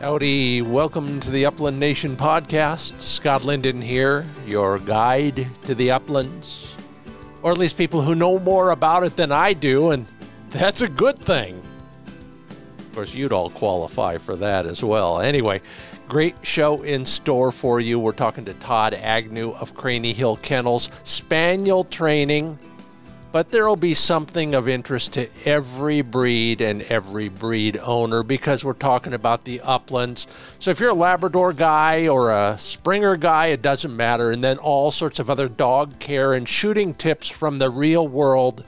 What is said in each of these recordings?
Howdy, welcome to the Upland Nation podcast. Scott Linden here, your guide to the uplands, or at least people who know more about it than I do, and that's a good thing. Of course, you'd all qualify for that as well. Anyway, great show in store for you. We're talking to Todd Agnew of Craney Hill Kennels, spaniel training but there will be something of interest to every breed and every breed owner because we're talking about the uplands. So if you're a Labrador guy or a Springer guy, it doesn't matter. And then all sorts of other dog care and shooting tips from the real world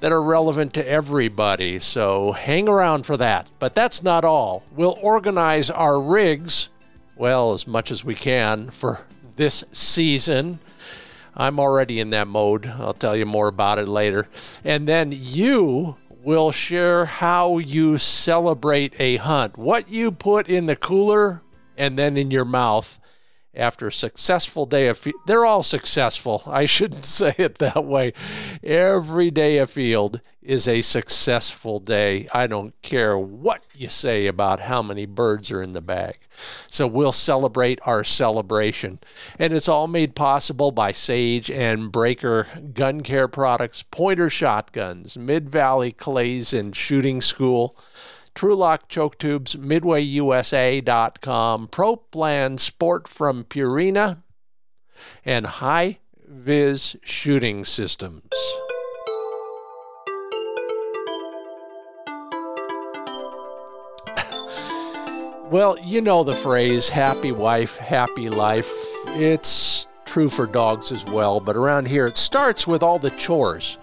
that are relevant to everybody. So hang around for that. But that's not all. We'll organize our rigs, well, as much as we can for this season. I'm already in that mode. I'll tell you more about it later. And then you will share how you celebrate a hunt, what you put in the cooler and then in your mouth after a successful day of field. they're all successful i shouldn't say it that way every day afield is a successful day. I don't care what you say about how many birds are in the bag. So we'll celebrate our celebration. And it's all made possible by Sage and Braker Gun Care Products, Pointer Shotguns, Mid Valley Clays and Shooting School. Trulock Choke Tubes, MidwayUSA.com, ProPlan Sport from Purina, and High Viz Shooting Systems. Well, you know the phrase happy wife, happy life. It's true for dogs as well, but around here it starts with all the chores.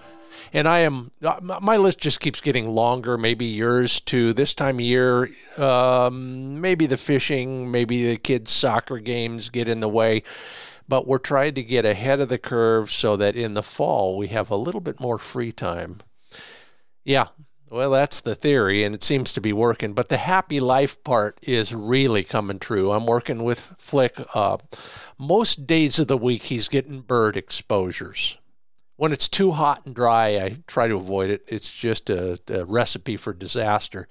And I am, uh, my list just keeps getting longer, maybe yours too. This time of year, um, maybe the fishing, maybe the kids' soccer games get in the way. But we're trying to get ahead of the curve so that in the fall we have a little bit more free time. Yeah, well, that's the theory, and it seems to be working. But the happy life part is really coming true. I'm working with Flick. Uh, most days of the week, he's getting bird exposures. When it's too hot and dry, I try to avoid it. It's just a, a recipe for disaster.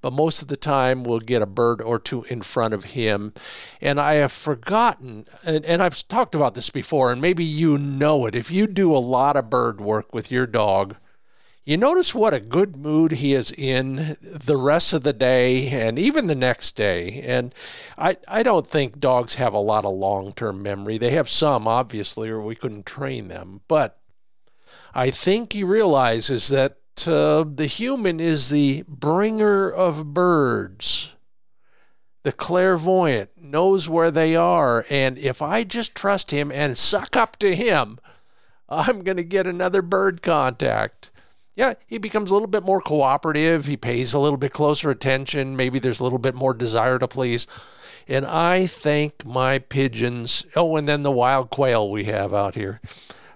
But most of the time, we'll get a bird or two in front of him. And I have forgotten, and, and I've talked about this before, and maybe you know it. If you do a lot of bird work with your dog, you notice what a good mood he is in the rest of the day and even the next day. And I, I don't think dogs have a lot of long term memory. They have some, obviously, or we couldn't train them. But I think he realizes that uh, the human is the bringer of birds. The clairvoyant knows where they are. And if I just trust him and suck up to him, I'm going to get another bird contact yeah, he becomes a little bit more cooperative. He pays a little bit closer attention. Maybe there's a little bit more desire to please. And I thank my pigeons, oh, and then the wild quail we have out here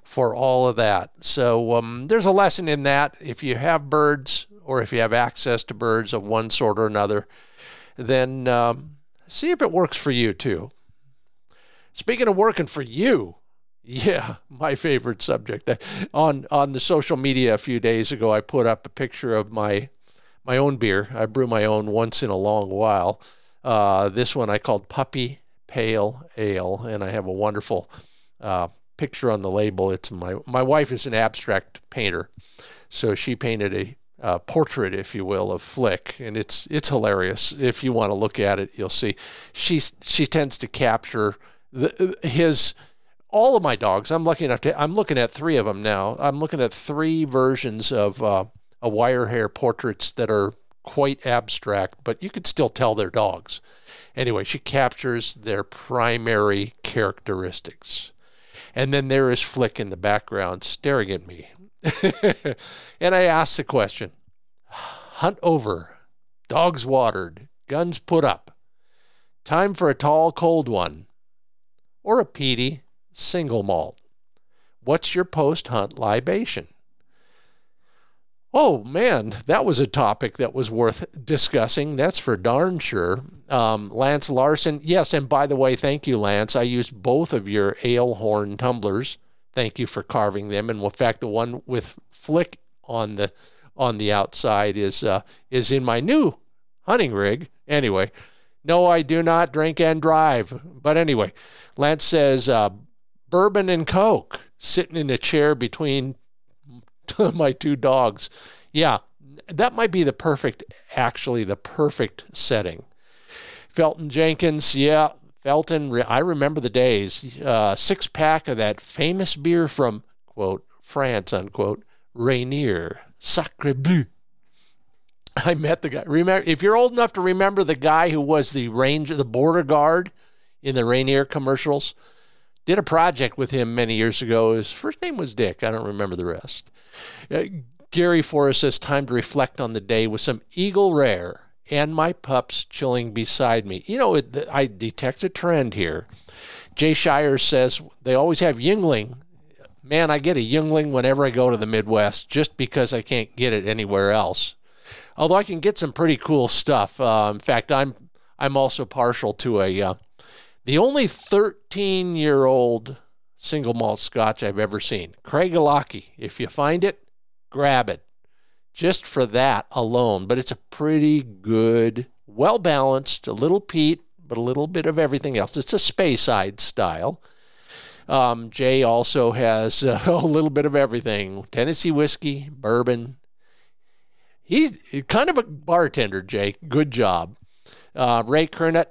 for all of that. So um, there's a lesson in that. If you have birds or if you have access to birds of one sort or another, then um, see if it works for you too. Speaking of working for you, yeah, my favorite subject. On on the social media a few days ago, I put up a picture of my my own beer. I brew my own once in a long while. Uh, this one I called Puppy Pale Ale, and I have a wonderful uh, picture on the label. It's my my wife is an abstract painter, so she painted a portrait, if you will, of Flick, and it's it's hilarious. If you want to look at it, you'll see she she tends to capture the, his all of my dogs. I'm lucky enough to. I'm looking at three of them now. I'm looking at three versions of uh, a wire hair portraits that are quite abstract, but you could still tell they're dogs. Anyway, she captures their primary characteristics. And then there is Flick in the background staring at me. and I ask the question Hunt over, dogs watered, guns put up. Time for a tall, cold one. Or a peaty, single malt. What's your post hunt libation? Oh man, that was a topic that was worth discussing. That's for darn sure. Um, Lance Larson, yes, and by the way, thank you, Lance. I used both of your ale horn tumblers. Thank you for carving them. And in fact, the one with flick on the on the outside is uh, is in my new hunting rig. Anyway, No, I do not drink and drive. But anyway, Lance says uh, bourbon and Coke sitting in a chair between my two dogs. Yeah, that might be the perfect, actually, the perfect setting. Felton Jenkins, yeah, Felton, I remember the days. Uh, six pack of that famous beer from, quote, France, unquote, Rainier, Sacre Bleu. I met the guy. Remember, if you're old enough to remember the guy who was the ranger, the border guard in the Rainier commercials, did a project with him many years ago. His first name was Dick. I don't remember the rest. Uh, Gary Forrest says, time to reflect on the day with some Eagle Rare and my pups chilling beside me. You know, I detect a trend here. Jay Shire says they always have Yuengling. Man, I get a Yuengling whenever I go to the Midwest just because I can't get it anywhere else. Although I can get some pretty cool stuff. Uh, in fact, I'm I'm also partial to a uh, the only 13 year old single malt Scotch I've ever seen. Craigellachie. If you find it, grab it just for that alone. But it's a pretty good, well balanced, a little peat, but a little bit of everything else. It's a Speyside style. Um, Jay also has uh, a little bit of everything Tennessee whiskey, bourbon. He's kind of a bartender, Jay. Good job. Uh, Ray Kernet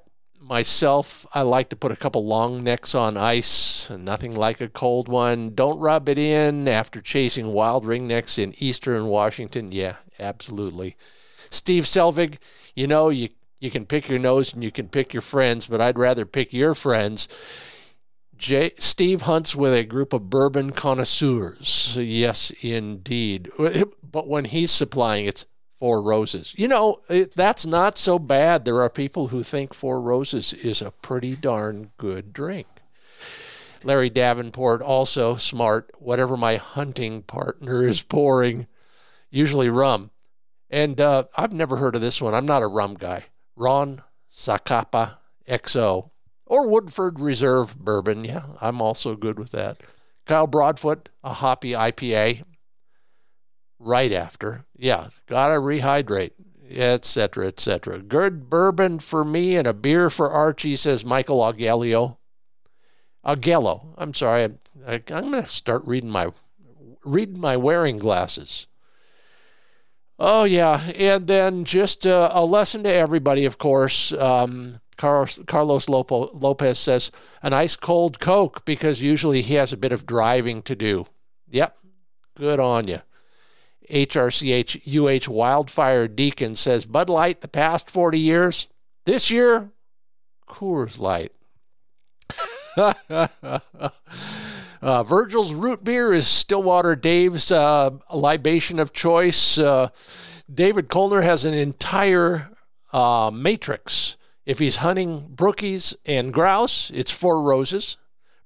myself, I like to put a couple long necks on ice, nothing like a cold one. Don't rub it in after chasing wild ringnecks in eastern Washington. Yeah, absolutely. Steve Selvig, you know, you, you can pick your nose and you can pick your friends, but I'd rather pick your friends. Jay, Steve hunts with a group of bourbon connoisseurs. Yes, indeed. But when he's supplying, it's Four Roses. You know, it, that's not so bad. There are people who think Four Roses is a pretty darn good drink. Larry Davenport, also smart. Whatever my hunting partner is pouring, usually rum. And uh, I've never heard of this one. I'm not a rum guy. Ron Zacapa XO or Woodford Reserve Bourbon. Yeah, I'm also good with that. Kyle Broadfoot, a hoppy IPA right after. Yeah, gotta rehydrate, etc., etc. Good bourbon for me and a beer for Archie, says Michael Augello. Augello. I'm sorry. I, I'm to start reading my reading my wearing glasses. Oh yeah, and then just uh, a lesson to everybody, of course. Um, Carlos, Carlos Lopez says an ice cold Coke because usually he has a bit of driving to do. Yep, good on you. HRCH UH Wildfire Deacon says Bud Light the past 40 years. This year, Coors Light. uh, Virgil's root beer is Stillwater Dave's uh, libation of choice. Uh, David Kolner has an entire uh, matrix. If he's hunting brookies and grouse, it's Four Roses.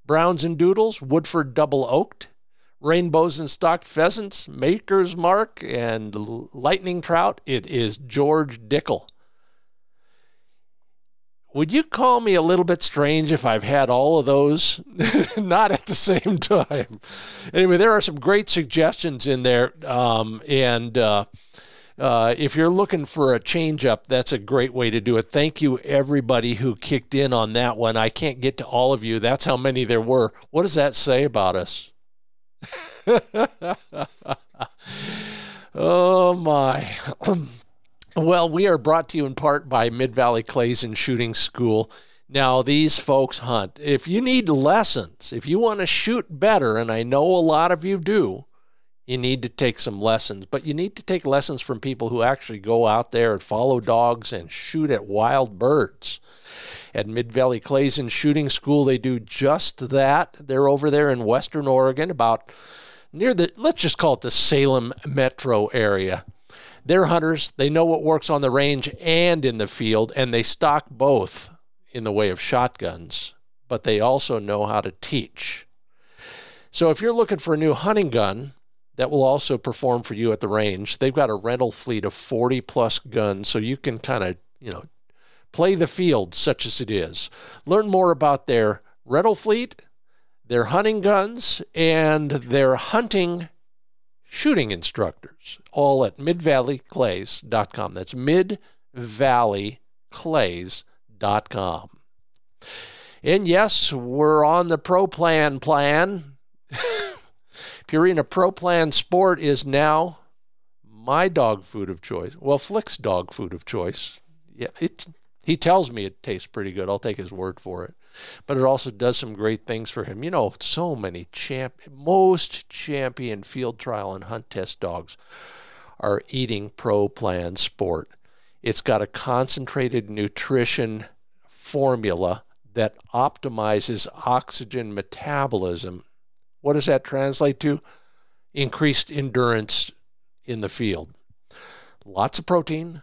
Browns and Doodles, Woodford Double Oaked rainbows and stocked pheasants, maker's mark, and lightning trout, it is George Dickel. Would you call me a little bit strange if I've had all of those? Not at the same time. Anyway, there are some great suggestions in there. Um, and uh, uh, if you're looking for a change up, that's a great way to do it. Thank you, everybody who kicked in on that one. I can't get to all of you. That's how many there were. What does that say about us? oh my. well, we are brought to you in part by Mid Valley Clays and Shooting School. Now, these folks hunt. If you need lessons, if you want to shoot better, and I know a lot of you do, you need to take some lessons. But you need to take lessons from people who actually go out there and follow dogs and shoot at wild birds at Mid Valley Clays and Shooting School. They do just that. They're over there in Western Oregon, about near the, let's just call it the Salem metro area. They're hunters. They know what works on the range and in the field, and they stock both in the way of shotguns, but they also know how to teach. So if you're looking for a new hunting gun, that will also perform for you at the range. They've got a rental fleet of 40 plus guns, so you can kind of, you know, Play the field, such as it is. Learn more about their rental fleet, their hunting guns, and their hunting shooting instructors, all at midvalleyclays.com. That's midvalleyclays.com. And yes, we're on the Pro Plan plan. Purina Pro Plan Sport is now my dog food of choice. Well, Flick's dog food of choice. Yeah, it, he tells me it tastes pretty good. I'll take his word for it. But it also does some great things for him. You know, so many champ, most champion field trial and hunt test dogs are eating Pro Plan Sport. It's got a concentrated nutrition formula that optimizes oxygen metabolism. What does that translate to? Increased endurance in the field. Lots of protein.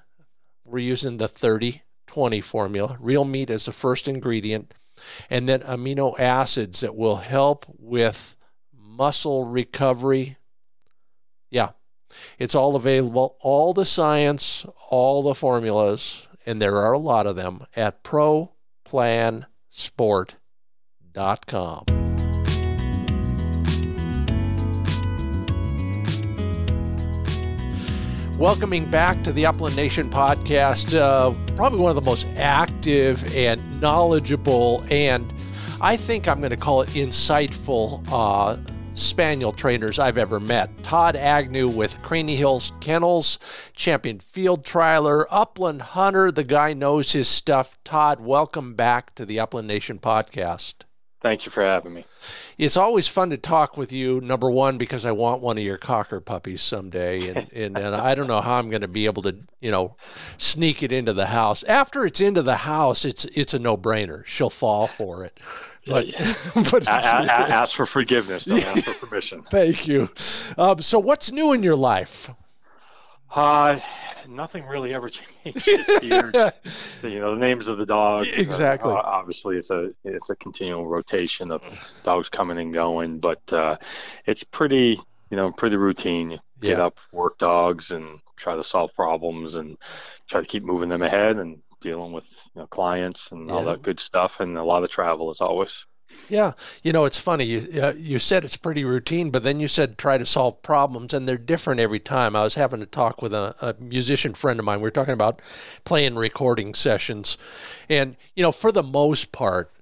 We're using the 30 20 formula, real meat as the first ingredient, and then amino acids that will help with muscle recovery. Yeah, it's all available, all the science, all the formulas, and there are a lot of them at ProPlansport.com. Welcoming back to the Upland Nation podcast, uh, probably one of the most active and knowledgeable, and I think I'm going to call it insightful uh, spaniel trainers I've ever met. Todd Agnew with Craney Hills Kennels, champion field trialer, upland hunter. The guy knows his stuff. Todd, welcome back to the Upland Nation podcast. Thank you for having me. It's always fun to talk with you. Number one, because I want one of your cocker puppies someday, and and, and I don't know how I'm going to be able to, you know, sneak it into the house. After it's into the house, it's it's a no brainer. She'll fall for it. But, but a, a, ask for forgiveness. Don't ask for permission. Thank you. Um, so, what's new in your life? Uh, nothing really ever changes here. you know, the names of the dogs. Exactly. Uh, obviously, it's a it's a continual rotation of dogs coming and going, but uh, it's pretty you know pretty routine. You get yeah. up, work dogs, and try to solve problems, and try to keep moving them ahead, and dealing with you know, clients and yeah. all that good stuff, and a lot of travel as always. Yeah, you know it's funny. You uh, you said it's pretty routine, but then you said try to solve problems, and they're different every time. I was having a talk with a, a musician friend of mine. We were talking about playing recording sessions, and you know for the most part,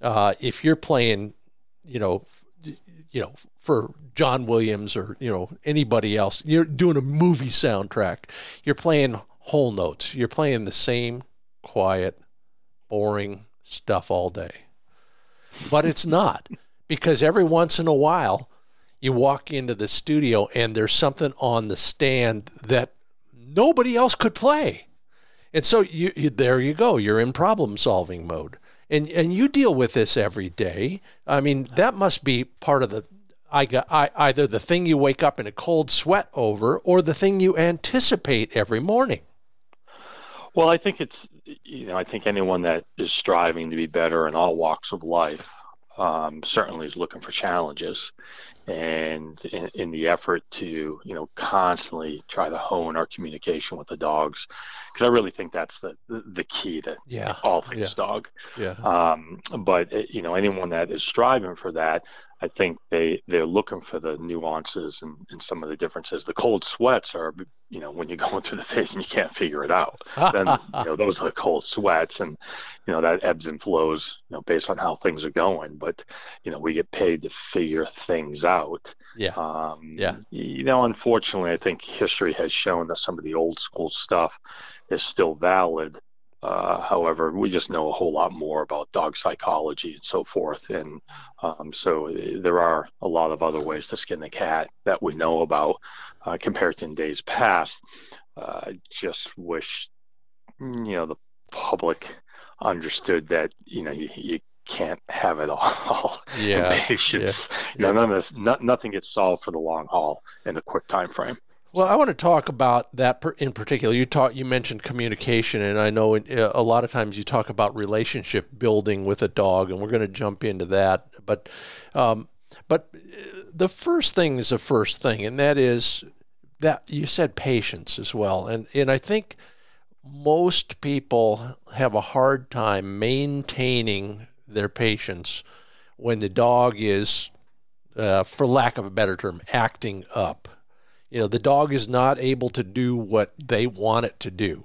uh, if you're playing, you know, you know for John Williams or you know anybody else, you're doing a movie soundtrack. You're playing whole notes. You're playing the same quiet, boring stuff all day but it's not because every once in a while you walk into the studio and there's something on the stand that nobody else could play. And so you, you, there you go. You're in problem solving mode. And and you deal with this every day. I mean, that must be part of the I got I, either the thing you wake up in a cold sweat over or the thing you anticipate every morning. Well, I think it's you know I think anyone that is striving to be better in all walks of life um, certainly is looking for challenges, and in, in, the effort to you know constantly try to hone our communication with the dogs, because I really think that's the the key to yeah. all things yeah. dog. Yeah. Um, but you know anyone that is striving for that, I think they they're looking for the nuances and, and some of the differences. The cold sweats are, you know, when you're going through the phase and you can't figure it out. then you know those are the cold sweats, and you know that ebbs and flows, you know, based on how things are going. But you know we get paid to figure things out. Yeah. Um, yeah. You know, unfortunately, I think history has shown that some of the old school stuff is still valid uh, however, we just know a whole lot more about dog psychology and so forth. And um, so uh, there are a lot of other ways to skin the cat that we know about uh, compared to in days past. Uh, just wish, you know, the public understood that, you know, you, you can't have it all. Yeah. yeah. You know, none of this, not, nothing gets solved for the long haul in a quick time frame. Well, I want to talk about that in particular. You talk, you mentioned communication, and I know uh, a lot of times you talk about relationship building with a dog, and we're going to jump into that. But, um, but uh, the first thing is the first thing, and that is that you said patience as well, and and I think most people have a hard time maintaining their patience when the dog is, uh, for lack of a better term, acting up you know, the dog is not able to do what they want it to do.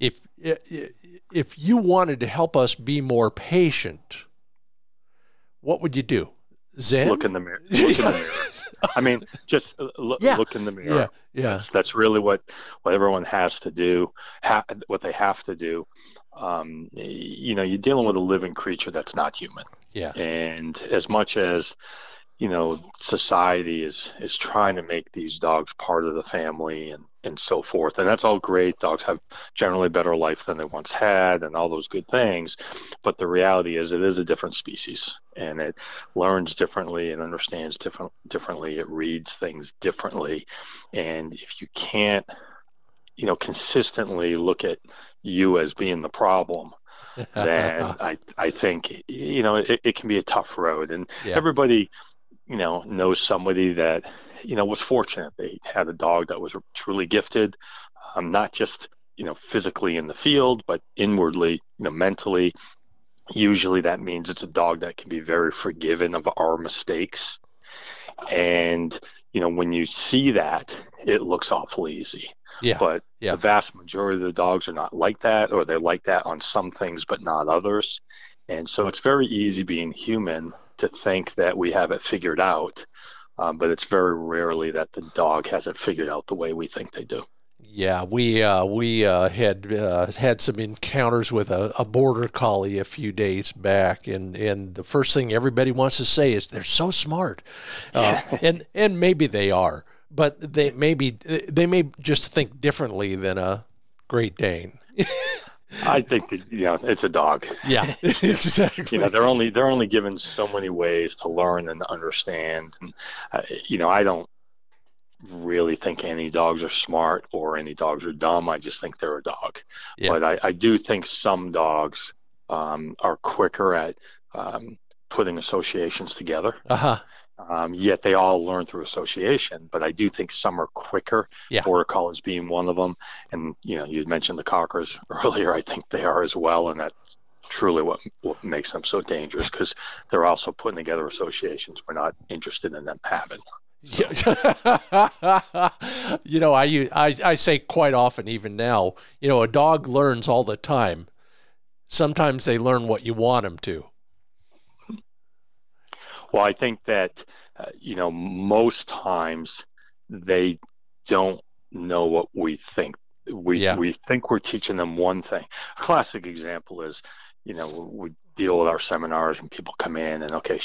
If if you wanted to help us be more patient, what would you do? Zen? Look in the mirror. Look in the mirror. I mean, just uh, look, Yeah. look in the mirror. Yeah, yeah, That's, that's really what what everyone has to do. Ha- what they have to do. Um, you know, you're dealing with a living creature that's not human. yeah, and as much as you know society is is trying to make these dogs part of the family and and so forth. And that's all great. Dogs have generally better life than they once had and all those good things. But the reality is it is a different species and it learns differently and understands different differently. It reads things differently. And if you can't you know consistently look at you as being the problem then I, I think you know it, it can be a tough road. And Yeah. everybody you know knows somebody that you know was fortunate. They had a dog that was truly gifted um, not just you know physically in the field but inwardly you know mentally. Usually that means it's a dog that can be very forgiving of our mistakes. And you know when you see that it looks awfully easy. Yeah, but Yeah. the vast majority of the dogs are not like that, or they're like that on some things but not others. And so it's very easy being human to think that we have it figured out, um, but it's very rarely that the dog has it figured out the way we think they do. yeah. We uh, we uh, had uh, had some encounters with a, a border collie a few days back, and and the first thing everybody wants to say is they're so smart, uh, and and maybe they are, but they maybe they may just think differently than a Great Dane. I think that, you know it's a dog. Yeah, exactly. You know they're only they're only given so many ways to learn and understand. And uh, you know I don't really think any dogs are smart or any dogs are dumb. I just think they're a dog. Yeah. But I, I do think some dogs um, are quicker at um, putting associations together. Uh huh. Um, yet they all learn through association. But I do think some are quicker. Yeah. Border collies being one of them, and you know you mentioned the cockers earlier. I think they are as well, and that's truly what what makes them so dangerous because they're also putting together associations we're not interested in them having. Yeah. you know, I say quite often, even now, you know, a dog learns all the time. Sometimes they learn what you want them to. Well, I think that uh, you know most times they don't know what we think. We Yeah. we think we're teaching them one thing. A classic example is, you know, we deal with our seminars and people come in and okay,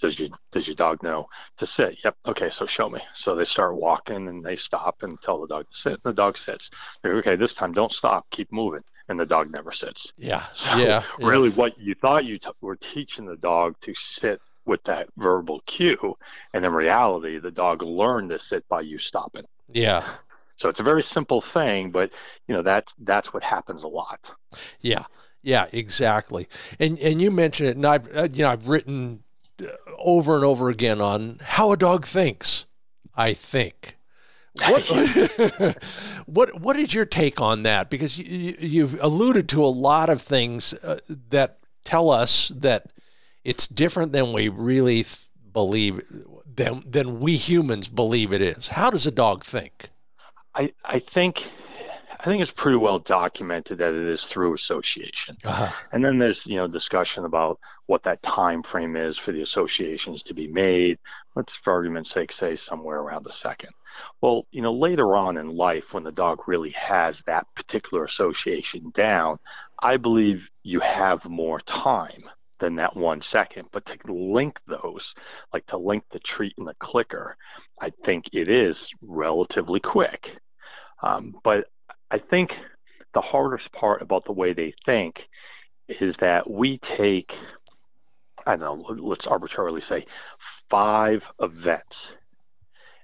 does your does your dog know to sit? Yep. Okay, so show me. So they start walking and they stop and tell the dog to sit. And the dog sits. Okay, this time don't stop, keep moving, and the dog never sits. Yeah. So yeah. yeah. really, what you thought you t- were teaching the dog to sit with that verbal cue, and in reality, the dog learned to sit by you stopping. Yeah. So it's a very simple thing, but you know that that's what happens a lot. Yeah. Yeah. Exactly. And and you mentioned it, and I've uh, you know I've written uh, over and over again on how a dog thinks. I think. What what what is your take on that? Because you, you- you've alluded to a lot of things uh, that tell us that it's different than we really th- believe than than we humans believe it is. How does a dog think? I I think I think it's pretty well documented that it is through association. Uh-huh. And then there's you know discussion about what that time frame is for the associations to be made. Let's, for argument's sake, say somewhere around the second. Well, you know, later on in life, when the dog really has that particular association down, I believe you have more time than that one second. But to link those, like to link the treat and the clicker, I think it is relatively quick. Um, but I think the hardest part about the way they think is that we take, I don't know, let's arbitrarily say five events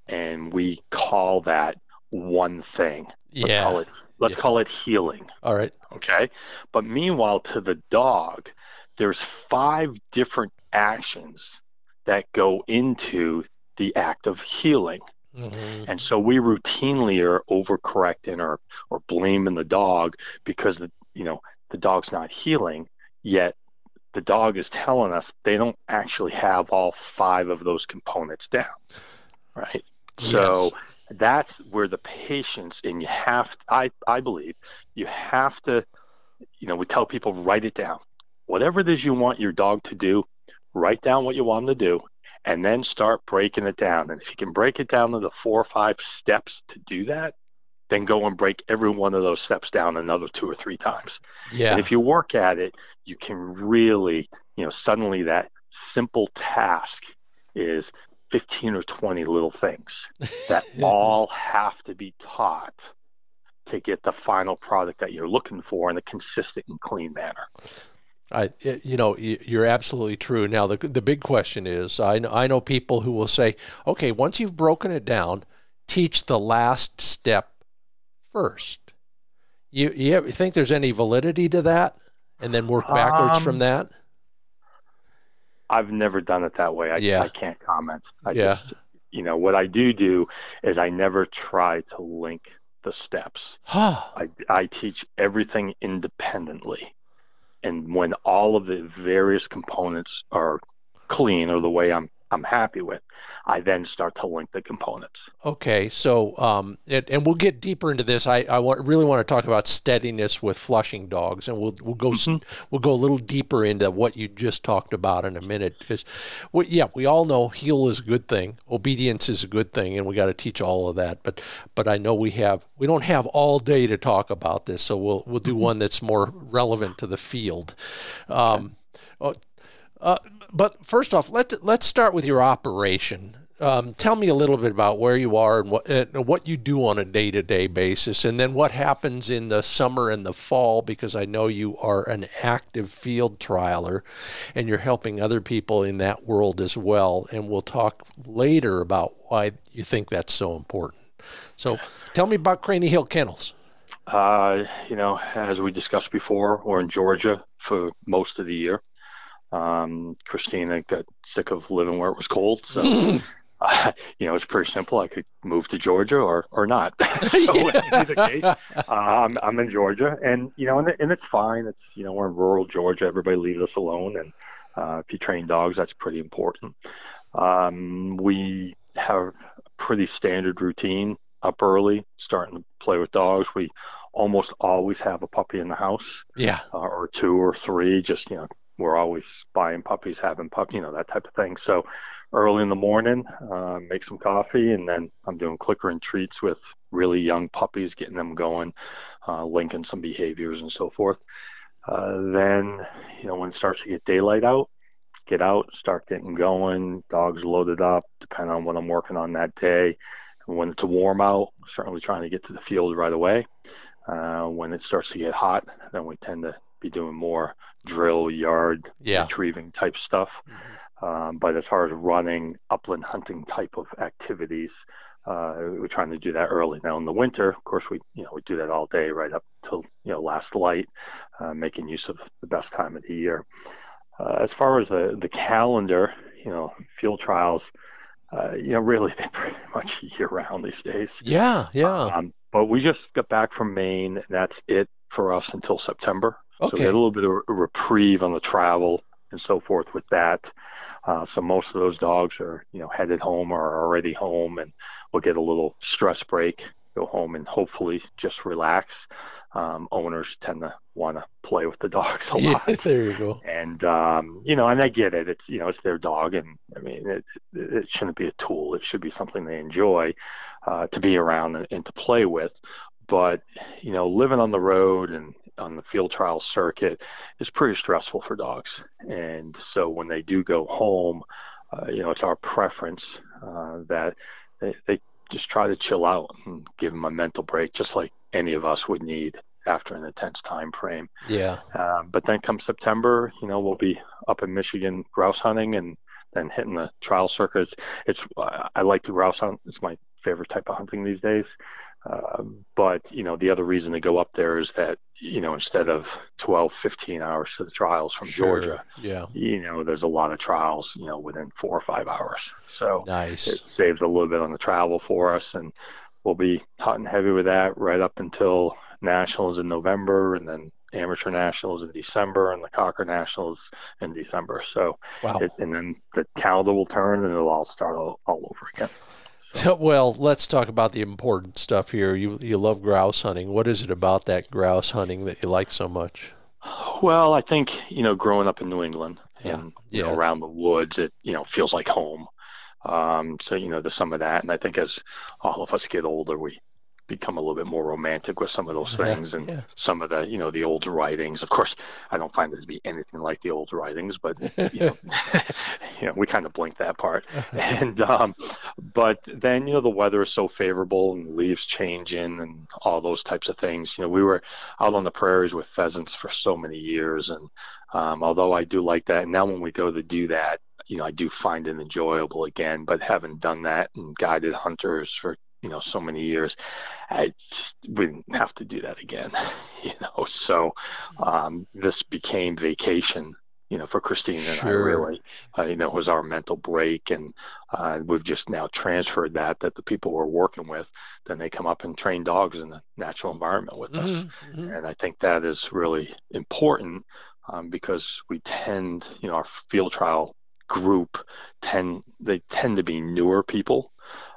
and we call that one thing. Let's Yeah. call it let's Yeah. call it heeling. All right. Okay. But meanwhile, to the dog, there's five different actions that go into the act of heeling. Mhm. And so we routinely are overcorrecting or, or blaming the dog because the you know the dog's not heeling, yet the dog is telling us they don't actually have all five of those components down. Right. yes. So that's where the patience and you have I, I believe you have to you know, we tell people write it down. Whatever it is you want your dog to do, write down what you want them to do, and then start breaking it down. And if you can break it down into four or five steps to do that, then go and break every one of those steps down another two or three times. Yeah. And if you work at it, you can really, you know, suddenly that simple task is 15 or 20 little things that all have to be taught to get the final product that you're looking for in a consistent and clean manner. I, you know, you're absolutely true. Now, the the big question is, I know, I know people who will say, okay, once you've broken it down, teach the last step first. You you think there's any validity to that, and then work backwards um, from that? I've never done it that way. I, yeah. I can't comment. I yeah. just, you know, what I do do is I never try to link the steps. I, I teach everything independently. And when all of the various components are clean or the way I'm I'm happy with, I then start to link the components. Okay, so um, it, and we'll get deeper into this. I, I want, really want to talk about steadiness with flushing dogs, and we'll we'll go mm-hmm. we'll go a little deeper into what you just talked about in a minute. Because, well, yeah, we all know heel is a good thing, obedience is a good thing, and we got to teach all of that. But but I know we have we don't have all day to talk about this, so we'll we'll do mm-hmm. one that's more relevant to the field. Um, okay. uh, but first off, let let's start with your operation. Um, tell me a little bit about where you are and what and what you do on a day to day basis, and then what happens in the summer and the fall. Because I know you are an active field trialer, and you're helping other people in that world as well. And we'll talk later about why you think that's so important. So, tell me about Craney Hill Kennels. Uh, you know, as we discussed before, we're in Georgia for most of the year. Um, Christina got sick of living where it was cold, so uh, you know it's pretty simple. I could move to Georgia or or not. so in either case, uh, I'm I'm in Georgia, and you know, and, and it's fine. It's you know we're in rural Georgia. Everybody leaves us alone, and uh, if you train dogs, that's pretty important. Um, we have a pretty standard routine up early, starting to play with dogs. We almost always have a puppy in the house. Yeah. Uh, or two or three, just, you know, we're always buying puppies, having pup, you know, that type of thing. So early in the morning, uh, make some coffee, and then I'm doing clicker and treats with really young puppies, getting them going, uh, linking some behaviors and so forth. Uh, then, you know, when it starts to get daylight out, get out, start getting going. Dogs loaded up, depending on what I'm working on that day. And when it's warm out, certainly trying to get to the field right away. Uh, when it starts to get hot, then we tend to be doing more drill yard yeah. retrieving type stuff. Mm-hmm. Um, but as far as running, upland hunting type of activities, uh, we're trying to do that early. Now in the winter, of course, we you know we do that all day right up till you know last light, uh, making use of the best time of the year. Uh, as far as the the calendar, you know, field trials, uh, you know, really they're pretty much year round these days. Yeah, yeah. Um, but we just got back from Maine, and that's it for us until September. Okay. So we had a little bit of a reprieve on the travel and so forth with that. Uh, so most of those dogs are, you know, headed home or are already home, and we'll get a little stress break, go home, and hopefully just relax. Um, owners tend to want to play with the dogs a lot. Yeah, there you go. And um, you know, and I get it. It's you know, it's their dog, and I mean, it, it shouldn't be a tool. It should be something they enjoy uh, to be around and, and to play with. But you know, living on the road and on the field trial circuit is pretty stressful for dogs. And so when they do go home, uh, you know, it's our preference uh, that they, they just try to chill out and give them a mental break, just like any of us would need after an intense time frame. Yeah. Uh, but then come September, you know, we'll be up in Michigan grouse hunting and then hitting the trial circuits. It's, it's I like to grouse hunt. It's my favorite type of hunting these days. Um, but you know the other reason to go up there is that you know instead of 12 15 hours to the trials from sure. georgia yeah you know there's a lot of trials you know within four or five hours so nice it saves a little bit on the travel for us and we'll be hot and heavy with that right up until nationals in november and then amateur nationals in december and the cocker nationals in december so wow. it, and then the calendar will turn and it'll all start all, all over again So. well, let's talk about the important stuff here. You you love grouse hunting. What is it about that grouse hunting that you like so much? Well, I think you know, growing up in New England Yeah, and you yeah. know, around the woods, it you know feels like home. Um, so you know, there's some of that, and I think as all of us get older, we become a little bit more romantic with some of those Yeah, things and yeah. some of the you know the old writings. Of course, I don't find it to be anything like the old writings, but you know, you know we kind of blink that part. And um, but then you know the weather is so favorable and leaves changing and all those types of things. You know, we were out on the prairies with pheasants for so many years, and um, although I do like that, and now when we go to do that, you know, I do find it enjoyable again. But having done that and guided hunters for you know so many years, I just wouldn't have to do that again. You know, so um, this became vacation. You know, for Christine and I really, uh, you know, it was our mental break, and uh, we've just now transferred that that the people we're working with, then they come up and train dogs in the natural environment with us. Mhm, mhm. And I think that is really important um, because we tend, you know, our field trial group tend they tend to be newer people.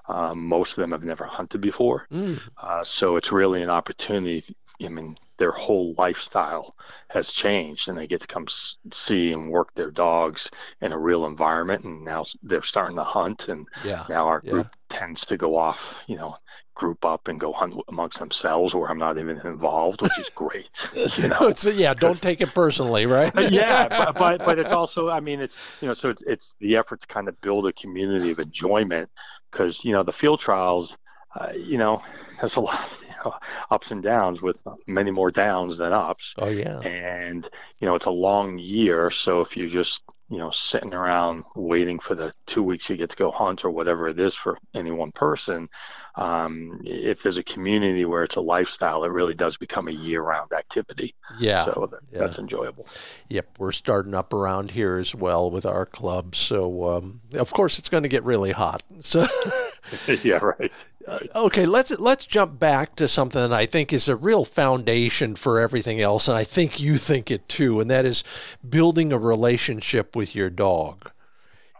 Um, most of them have never hunted before, Mm, uh, so it's really an opportunity. I mean, their whole lifestyle has changed, and they get to come s- see and work their dogs in a real environment. And now they're starting to hunt, and yeah. now our Yeah. group tends to go off, you know, group up and go hunt amongst themselves, where I'm not even involved, which is great. You know, It's- yeah, don't take it personally, right? Uh, yeah, but, but but it's also, I mean, it's you know, so it's it's the effort to kind of build a community of enjoyment because you know the field trials, uh, you know, has a lot you know, ups and downs with many more downs than ups, oh yeah. and you know it's a long year. So if you just you know sitting around waiting for the two weeks you get to go hunt or whatever it is for any one person. Um, if there's a community where it's a lifestyle, it really does become a year-round activity. Yeah. so that, yeah. that's enjoyable. Yep, we're starting up around here as well with our club. So, um, of course, it's going to get really hot. So, yeah, right. okay, let's let's jump back to something that I think is a real foundation for everything else, and I think you think it too, and that is building a relationship with your dog.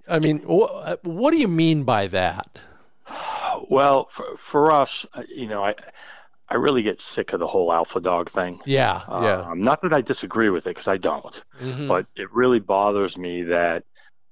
I mean, wh- what do you mean by that? Well, for, for us, uh, you know, I I really get sick of the whole alpha dog thing. Yeah, yeah. Um, not that I disagree with it, because I don't, Mhm. but it really bothers me that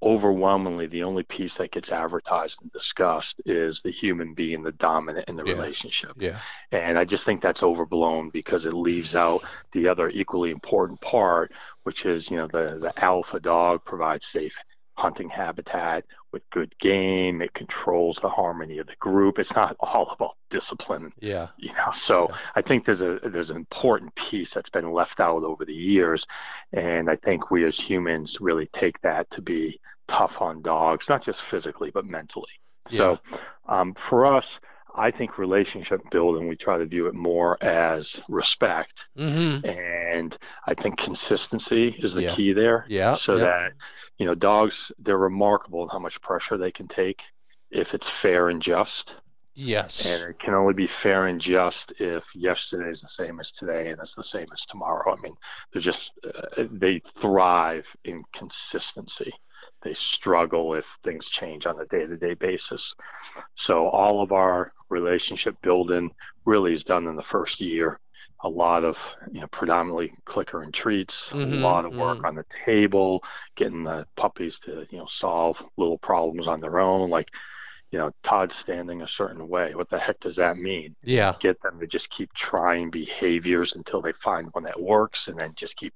overwhelmingly the only piece that gets advertised and discussed is the human being the dominant in the Yeah. relationship. yeah, And I just think that's overblown because it leaves out the other equally important part, which is, you know, the, the alpha dog provides safe hunting habitat with good game. It controls the harmony of the group. It's not all about discipline, yeah, you know. So Yeah. I think there's a there's an important piece that's been left out over the years, and I think we as humans really take that to be tough on dogs, not just physically but mentally. Yeah. So um, for us, I think relationship building, we try to view it more as respect. hmm And I think consistency is the Yeah. key there. yeah. So yeah. that, you know, dogs, they're remarkable in how much pressure they can take if it's fair and just. yes, And it can only be fair and just if yesterday is the same as today and it's the same as tomorrow. I mean, they're just, uh, they thrive in consistency. They struggle if things change on a day to day basis. So, all of our relationship building really is done in the first year. A lot of, you know, predominantly clicker and treats, Mhm, a lot of work mhm. on the table, getting the puppies to, you know, solve little problems on their own. Like, you know, Todd's standing a certain way. What the heck does that mean? yeah, Get them to just keep trying behaviors until they find one that works, and then just keep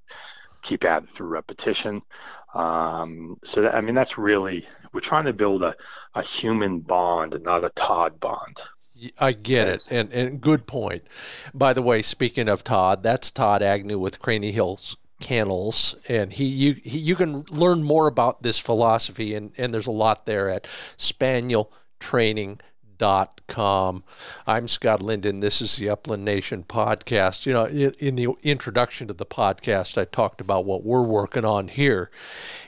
keep at it through repetition. Um, so that, I mean, that's really we're trying to build a, a human bond, not a Todd bond. I get it, and and good point. By the way, speaking of Todd, that's Todd Agnew with Craney Hills Kennels, and he you he, you can learn more about this philosophy, and and there's a lot there at SpanielTraining.com. I'm Scott Linden. This is the Upland Nation podcast. You know, in, in the introduction to the podcast, I talked about what we're working on here,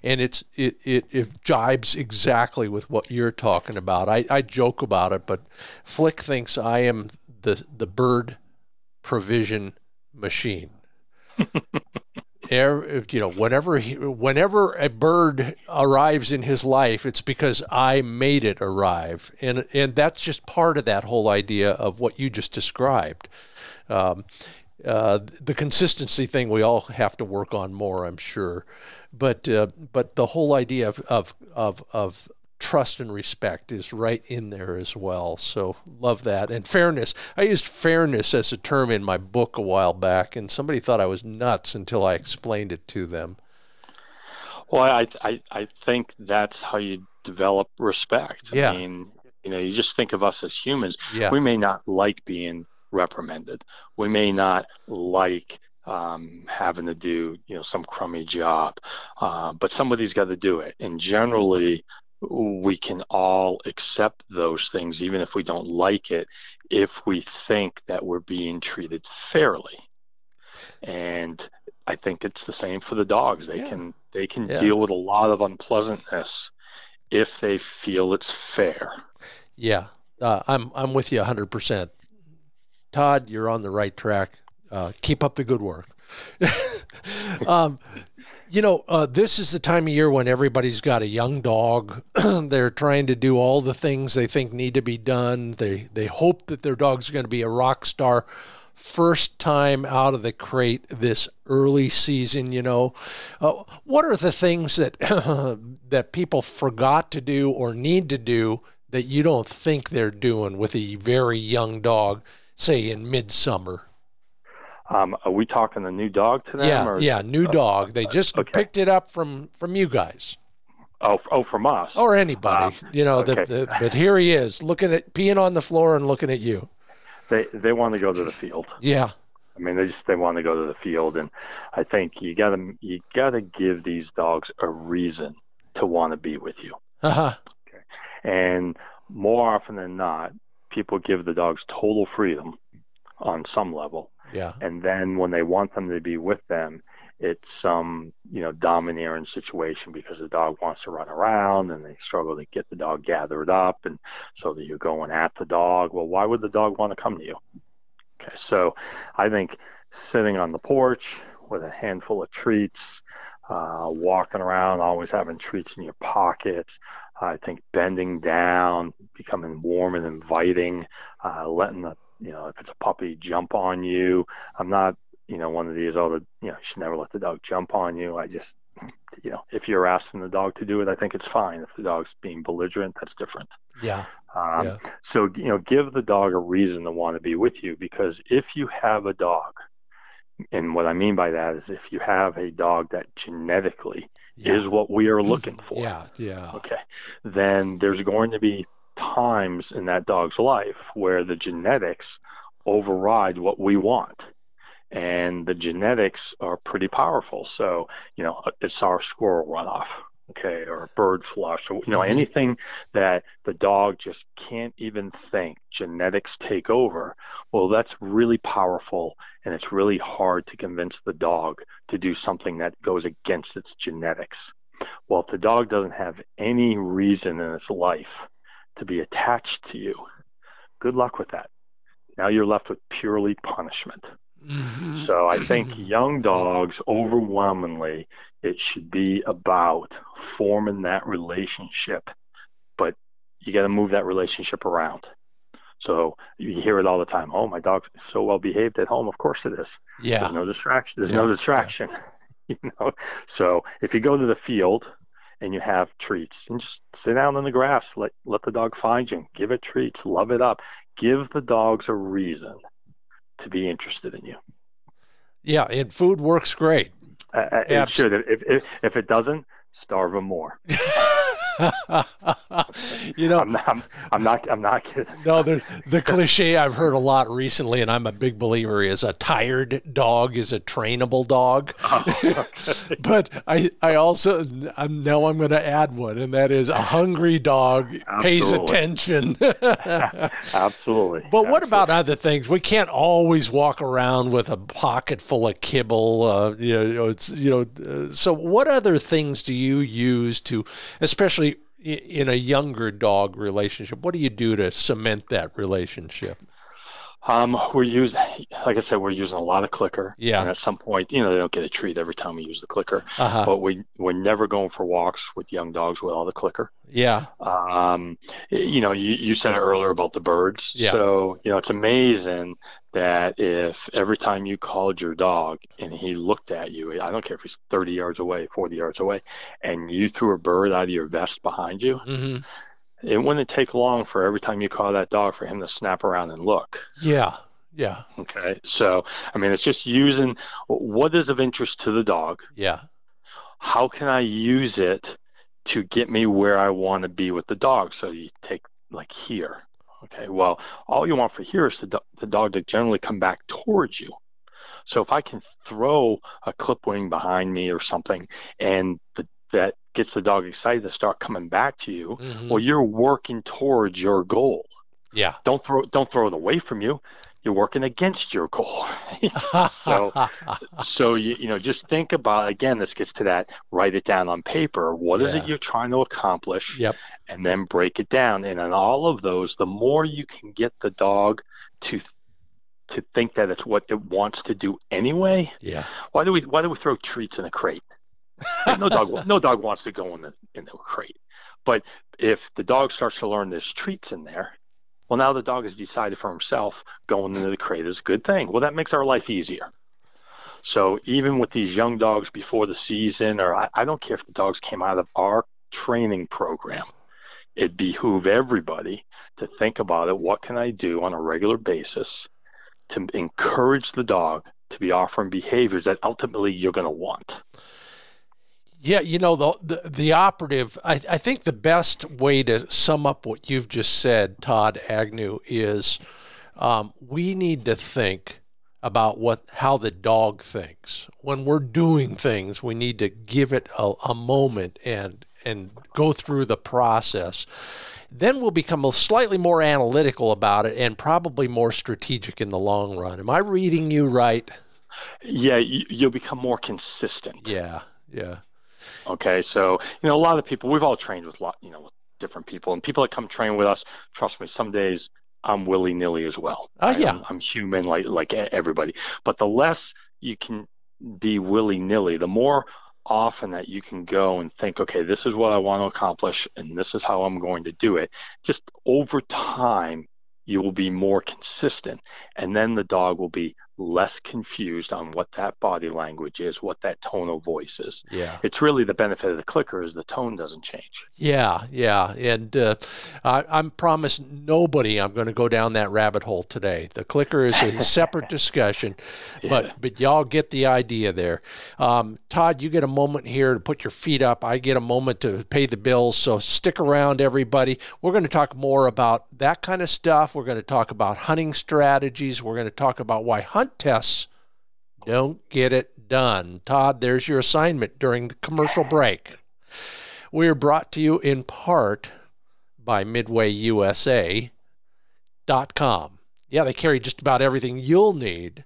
and it's it it, it jibes exactly with what you're talking about. I, I joke about it, but Flick thinks I am the the bird provision machine. you know, whenever he, whenever a bird arrives in his life, it's because I made it arrive, and and that's just part of that whole idea of what you just described. Um, uh, the consistency thing we all have to work on more, I'm sure, but uh, but the whole idea of of of, of trust and respect is right in there as well. So love that. And fairness. I used fairness as a term in my book a while back, and somebody thought I was nuts until I explained it to them. Well, I I, I think that's how you develop respect. Yeah. I mean, you know, you just think of us as humans. Yeah. We may not like being reprimanded. We may not like um, having to do you know some crummy job, uh, but somebody's got to do it. And generally, we can all accept those things, even if we don't like it, if we think that we're being treated fairly. And I think it's the same for the dogs. They yeah. can they can yeah. deal with a lot of unpleasantness if they feel it's fair. Yeah, uh, I'm I'm with you 100. percent Todd, you're on the right track. Uh, keep up the good work. um, you know, uh, this is the time of year when everybody's got a young dog. They're trying to do all the things they think need to be done. They they hope that their dog's going to be a rock star. First time out of the crate this early season, you know, uh, what are the things that that people forgot to do or need to do that you don't think they're doing with a very young dog, say in midsummer? Um, are we talking a new dog to them? Yeah, or, yeah, new dog. They just okay. picked it up from from you guys. Oh, oh, from us or anybody, uh, you know. okay. The, the, but here he is, looking at peeing on the floor and looking at you. They they want to go to the field. Yeah. I mean, they just they want to go to the field, and I think you gotta you gotta give these dogs a reason to want to be with you. Uh-huh. Okay. And more often than not, people give the dogs total freedom on some level. Yeah. And then when they want them to be with them, it's some you know domineering situation because the dog wants to run around and they struggle to get the dog gathered up. And so that you're going at the dog. Well why would the dog want to come to you? Okay. So i think sitting on the porch with a handful of treats uh, walking around always having treats in your pockets. I think bending down becoming warm and inviting uh, letting the you know if it's a puppy jump on you i'm not you know, one of these, oh, the, you know, you should never let the dog jump on you. I just, you know, if you're asking the dog to do it, I think it's fine. If the dog's being belligerent, that's different. Yeah. Um, yeah. So, you know, give the dog a reason to want to be with you because if you have a dog, and what I mean by that is if you have a dog that genetically yeah. is what we are looking for. Yeah. Yeah. Okay. Then there's going to be times in that dog's life where the genetics override what we want and the genetics are pretty powerful. So, you know, it's our squirrel runoff, okay, or bird flush, or, you know, mm-hmm. anything that the dog just can't even think, genetics take over. Well, that's really powerful, and it's really hard to convince the dog to do something that goes against its genetics. Well, if the dog doesn't have any reason in its life to be attached to you, good luck with that. Now you're left with purely punishment. Mm-hmm. So I think young dogs, overwhelmingly, it should be about forming that relationship, but you got to move that relationship around. So you hear it all the time. Oh, my dog's so well behaved at home. Of course it is. Yeah. There's no distraction. There's yeah. no distraction. Yeah. you know. So if you go to the field and you have treats and just sit down in the grass, let let the dog find you, give it treats, love it up, give the dogs a reason to be interested in you. Yeah, and food works great. Uh, it should. If, if if it doesn't, starve them more. you know, I'm not, I'm, I'm, not. I'm not kidding. No, there's the cliche I've heard a lot recently, and I'm a big believer is a tired dog is a trainable dog. Oh, okay. but I, I also I'm, now I'm going to add one, and that is a hungry dog Absolutely. pays attention. Absolutely. But what Absolutely. about other things? We can't always walk around with a pocket full of kibble. Uh, you know, it's you know. Uh, so, what other things do you use to, especially in a younger dog relationship? What do you do to cement that relationship? Um, we're using, like I said, we're using a lot of clicker. Yeah. And at some point, you know, they don't get a treat every time we use the clicker. Uh-huh. But we we're never going for walks with young dogs without the clicker. Yeah. Um, you know, you, you said it earlier about the birds. Yeah. So you know, it's amazing that if every time you called your dog and he looked at you, I don't care if he's 30 yards away, 40 yards away, and you threw a bird out of your vest behind you, hmm it wouldn't take long for every time you call that dog for him to snap around and look. Yeah. Yeah. Okay. So, I mean, it's just using what is of interest to the dog. Yeah. How can I use it to get me where I want to be with the dog? So you take like here. Okay. Well, all you want for here is the, do- the dog to generally come back towards you. So if I can throw a clip wing behind me or something and the, that gets the dog excited to start coming back to you, Mhm. well, you're working towards your goal. yeah. Don't throw don't throw it away from you. You're working against your goal. So- so you you know just think about again. This gets to that. Write it down on paper. What is Yeah. it you're trying to accomplish? yep. And then break it down. And in all of those, the more you can get the dog to to think that it's what it wants to do anyway. Yeah. Why do we why do we throw treats in a crate? Like, no dog no dog wants to go in the in the crate. But if the dog starts to learn there's treats in there, well now the dog has decided for himself going into the crate is a good thing. Well that makes our life easier. So even with these young dogs before the season, or I, I don't care if the dogs came out of our training program, it behoove everybody to think about it. What can I do on a regular basis to encourage the dog to be offering behaviors that ultimately you're going to want? Yeah, you know the the, the operative. I, I think the best way to sum up what you've just said, Todd Agnew, is um, we need to think about what how the dog thinks when we're doing things. We need to give it a, a moment and and go through the process. Then we'll become a slightly more analytical about it and probably more strategic in the long run. Am I reading you right? Yeah, you, you'll become more consistent. Yeah, yeah, Okay, so you know a lot of people we've all trained with lot you know with different people and people that come train with us. Trust me, some days I'm willy nilly as well. Oh, right? yeah. I'm, I'm human like like everybody. But the less you can be willy nilly, the more often that you can go and think, okay, this is what I want to accomplish and this is how I'm going to do it. Just over time, you will be more consistent, and then the dog will be less confused on what that body language is, what that tone of voice is. yeah. It's really the benefit of the clicker is the tone doesn't change. Yeah, yeah, and uh, I, I'm promised nobody I'm going to go down that rabbit hole today. The clicker is a separate discussion, but but y'all get the idea there. Um, Todd, you get a moment here to put your feet up. I get a moment to pay the bills. So stick around, everybody. We're going to talk more about that kind of stuff. We're going to talk about hunting strategies. We're going to talk about why tests don't get it done. Todd, there's your assignment during the commercial break. We are brought to you in part by MidwayUSA.com. Yeah, they carry just about everything you'll need.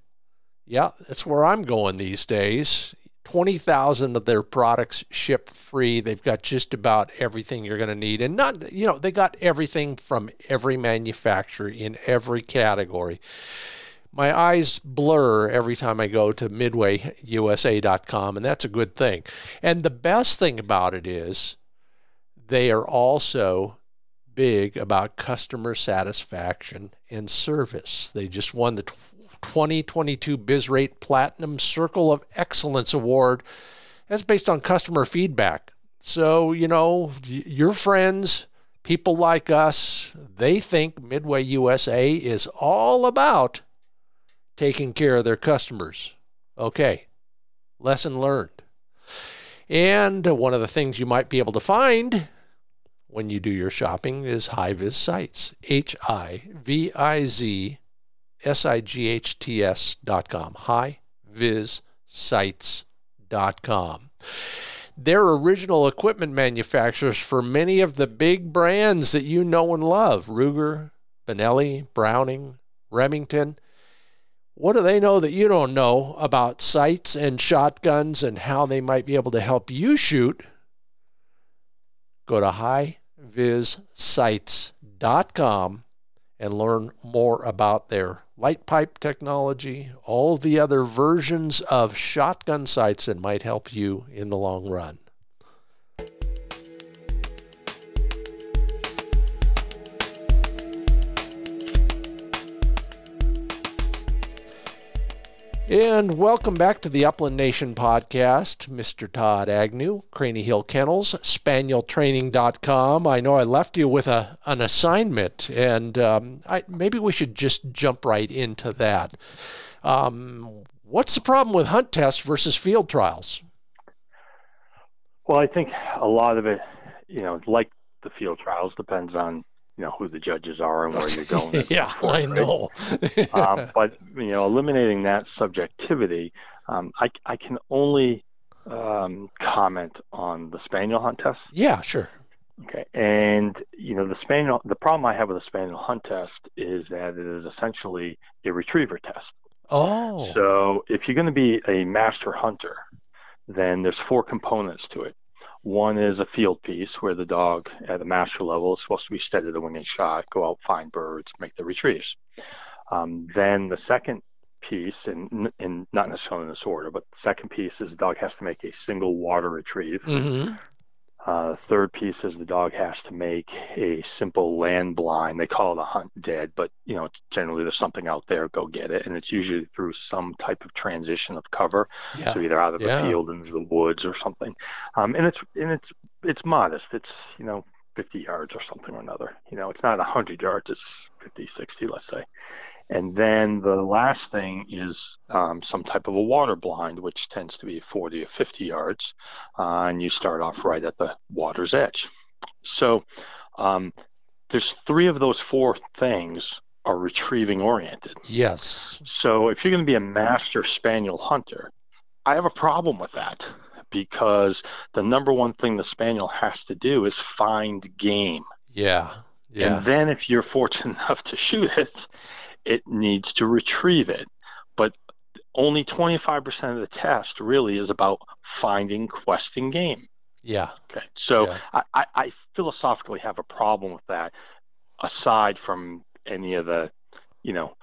Yeah, that's where I'm going these days. 20,000 of their products ship free. They've got just about everything you're going to need. And not, you know, they got everything from every manufacturer in every category my eyes blur every time I go to midwayusa.com, and that's a good thing. And the best thing about it is they are also big about customer satisfaction and service. They just won the 2022 BizRate Platinum Circle of Excellence Award. That's based on customer feedback. So, you know, your friends, people like us, they think Midway USA is all about taking care of their customers. Okay, lesson learned. And one of the things you might be able to find when you do your shopping is HiViz Sights. H I V I Z S I G H T S dot com. HiVizSights dot com. They're original equipment manufacturers for many of the big brands that you know and love Ruger, Benelli, Browning, Remington. What do they know that you don't know about sights and shotguns and how they might be able to help you shoot? Go to hivizsights.com and learn more about their light pipe technology, all the other versions of shotgun sights that might help you in the long run. And welcome back to the Upland Nation podcast. Mr. Todd Agnew, Craney Hill Kennels, SpanielTraining.com. I know I left you with a, an assignment, and um, I, maybe we should just jump right into that. Um, what's the problem with hunt tests versus field trials? Well, I think a lot of it, you know, like the field trials, depends on you know who the judges are and where you're going. yeah, forth, I know. um, but you know, eliminating that subjectivity, um, I I can only um, comment on the spaniel hunt test. Yeah, sure. Okay, and you know the spaniel. The problem I have with the spaniel hunt test is that it is essentially a retriever test. Oh. So if you're going to be a master hunter, then there's four components to it. One is a field piece where the dog at the master level is supposed to be steady the wing and shot, go out, find birds, make the retrieves. Um, then the second piece, and, and not necessarily in this order, but the second piece is the dog has to make a single water retrieve. Mm-hmm. Uh, third piece is the dog has to make a simple land blind. They call it a hunt dead, but you know generally there's something out there. Go get it, and it's usually through some type of transition of cover. Yeah. So either out of Yeah. the field into the woods or something. Um, and it's and it's it's modest. It's you know 50 yards or something or another. You know it's not 100 yards. It's 50, 60, let's say. And then the last thing is um, some type of a water blind, which tends to be 40 or 50 yards, uh, and you start off right at the water's edge. So um, there's three of those four things are retrieving oriented. Yes. So if you're going to be a master spaniel hunter, I have a problem with that because the number one thing the spaniel has to do is find game. Yeah. Yeah. And then if you're fortunate enough to shoot it, it needs to retrieve it. But only 25% of the test really is about finding questing game. yeah. Okay. So Yeah. I, I, I philosophically have a problem with that, aside from any of the, you know,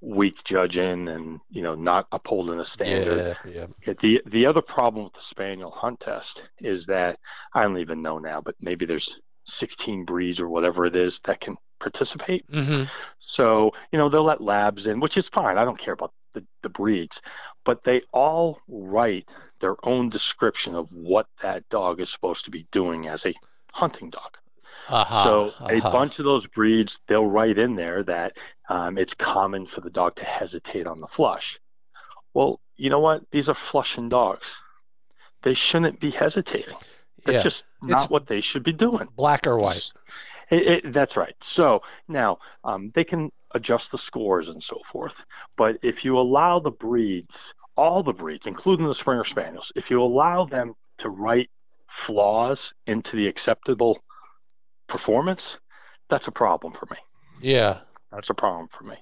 weak judging and, you know, not upholding a standard. Yeah. Yeah. The the other problem with the spaniel hunt test is that I don't even know now, but maybe there's 16 breeds or whatever it is that can participate. Mm-hmm. So you know they'll let labs in, which is fine. I don't care about the, the breeds, but they all write their own description of what that dog is supposed to be doing as a hunting dog. Uh-huh. So a uh-huh. bunch of those breeds, they'll write in there that um, it's common for the dog to hesitate on the flush. Well, you know what? These are flushing dogs. They shouldn't be hesitating. That's Yeah. just not It's- what they should be doing. black or white. It, it, that's right. So now um, they can adjust the scores and so forth. But if you allow the breeds, all the breeds, including the Springer Spaniels, if you allow them to write flaws into the acceptable performance, that's a problem for me. Yeah. That's a problem for me.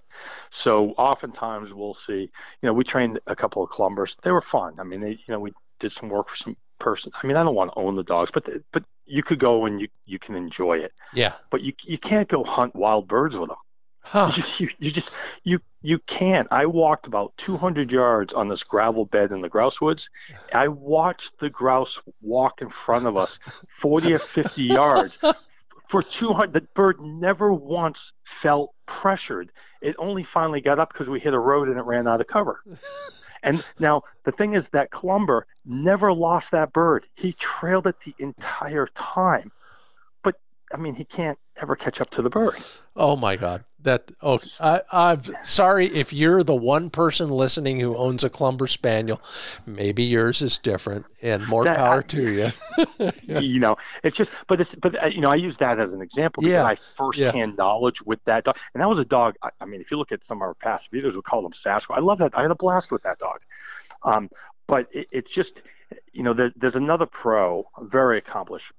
So oftentimes we'll see, you know, we trained a couple of clumbers. They were fun. I mean, they, you know, we did some work for some person. I mean, I don't want to own the dogs, but but you could go and you you can enjoy it. Yeah. But you you can't go hunt wild birds with them. Huh. You, just, you, you just you you can't. I walked about 200 yards on this gravel bed in the grouse woods. I watched the grouse walk in front of us 40 or 50 yards for 200. The bird never once felt pressured. It only finally got up because we hit a road and it ran out of cover. And now the thing is that Clumber never lost that bird. He trailed it the entire time. But I mean, he can't ever catch up to the bird. Oh my God. That oh I I'm sorry if you're the one person listening who owns a Clumber Spaniel. Maybe yours is different and more That- power I- to you. You know, it's just, but it's, but uh, you know, I use that as an example because Yeah. I firsthand knowledge with that dog, and that was a dog. I, I mean, if you look at some of our past videos, we call them Sasquatch. I love that. I had a blast with that dog. Um, but it, it's just, you know, there, there's another pro, very accomplished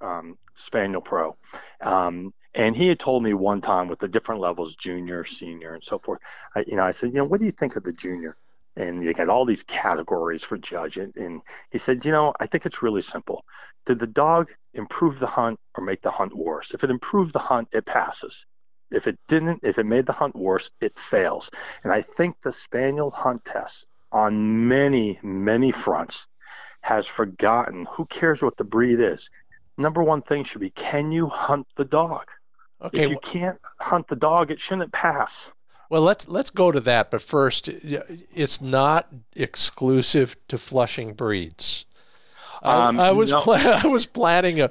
um, spaniel pro, um, and he had told me one time with the different levels, junior, senior, and so forth. I, you know, I said, you know, what do you think of the junior? And you got all these categories for judging, and he said, you know, I think it's really simple. Did the dog improve the hunt or make the hunt worse? If it improved the hunt, it passes. If it didn't, if it made the hunt worse, it fails. And I think the spaniel hunt test on many, many fronts has forgotten who cares what the breed is. Number one thing should be can you hunt the dog? Okay. If you can't hunt the dog, it shouldn't pass. Well, let's let's go to that, but first, it's not exclusive to Flushing breeds. Um, I, I, was no. I was planning a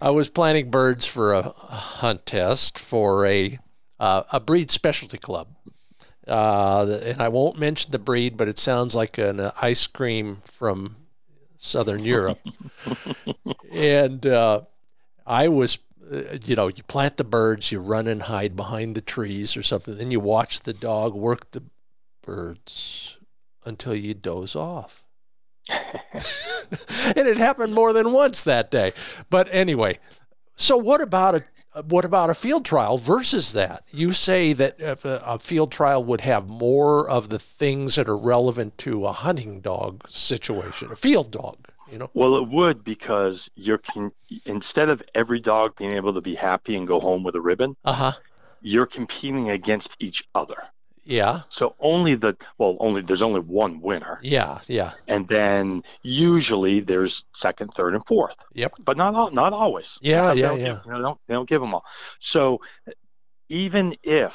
I was planning birds for a, hunt test for a uh, a breed specialty club, uh, and I won't mention the breed, but it sounds like an ice cream from Southern Europe, and uh, I was Uh, you know, you plant the birds, you run and hide behind the trees or something, then you watch the dog work the birds until you doze off. and it happened more than once that day. But anyway, so what about a what about a field trial versus that? You say that if a, a, field trial would have more of the things that are relevant to a hunting dog situation, a field dog. You know? Well, it would because you're con- instead of every dog being able to be happy and go home with a ribbon, uh-huh. you're competing against each other. Yeah. So only the well, only there's only one winner. Yeah, yeah. And then usually there's second, third, and fourth. Yep. But not all, not always. Yeah, they yeah, yeah. Give, you know, they don't they don't give them all. So even if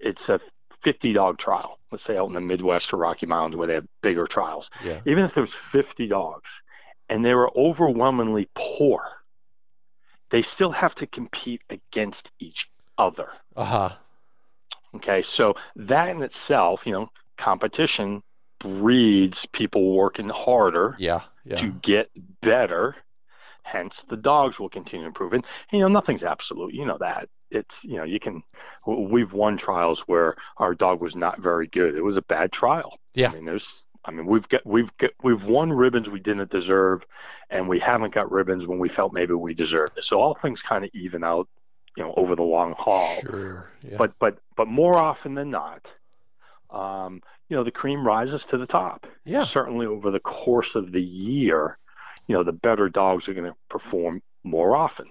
it's a 50 dog trial, let's say out in the Midwest or Rocky Mountains where they have bigger trials, yeah. even if there's 50 dogs and they were overwhelmingly poor, they still have to compete against each other. Uh huh. Okay, so that in itself, you know, competition breeds people working harder yeah, yeah. to get better. Hence, the dogs will continue improving. And, you know, nothing's absolute. You know that. It's you know you can. We've won trials where our dog was not very good. It was a bad trial. Yeah. I mean, there's. I mean, we've got we've got, we've won ribbons we didn't deserve, and we haven't got ribbons when we felt maybe we deserved it. So all things kind of even out you know over the long haul. Sure. Yeah. But but but more often than not, um, you know the cream rises to the top. Yeah. Certainly over the course of the year, you know the better dogs are going to perform more often.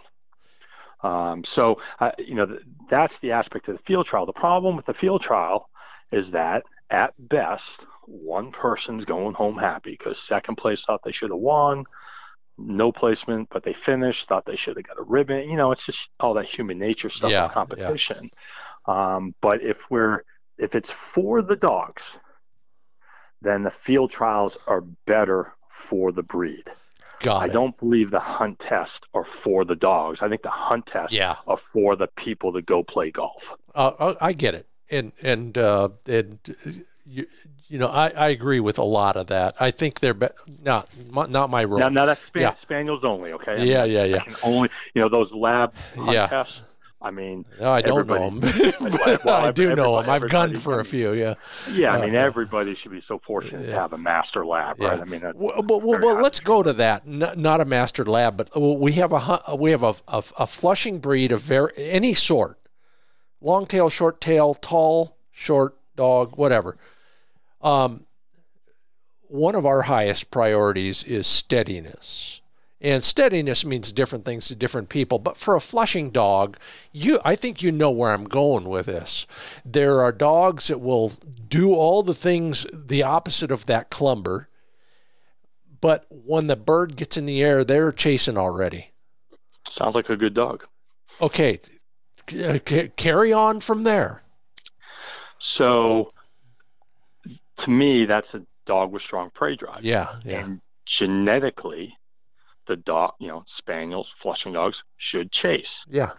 Um, so uh, you know th- that's the aspect of the field trial. The problem with the field trial is that at best one person's going home happy because second place thought they should have won no placement, but they finished, thought they should have got a ribbon. You know, it's just all that human nature stuff yeah, in competition. Yeah. Um, but if we're if it's for the dogs, then the field trials are better for the breed. Got I it. don't believe the hunt tests are for the dogs. I think the hunt tests yeah. are for the people that go play golf. Uh, I get it, and and uh, and you, you know, I, I agree with a lot of that. I think they're be- not not my role. Now, now that's span- yeah. spaniels only, okay? I yeah, mean, yeah, yeah. only, you know, those lab yeah. tests. I mean, no, I don't know them. well, I do know them. I've gunned for a few. Yeah. Yeah, I mean, uh, everybody should be so fortunate yeah. to have a master lab, right? Yeah. I mean, well, well, well let's go to that. not a master lab, but we have a we have a, a, a flushing breed of very any sort, long tail, short tail, tall, short dog, whatever um, one of our highest priorities is steadiness. And steadiness means different things to different people. But for a flushing dog, you I think you know where I'm going with this. There are dogs that will do all the things the opposite of that clumber. But when the bird gets in the air, they're chasing already. Sounds like a good dog. Okay. Uh, carry on from there. So to me, that's a dog with strong prey drive. Yeah, yeah. And genetically, the dog, you know, spaniels, flushing dogs should chase. Yeah.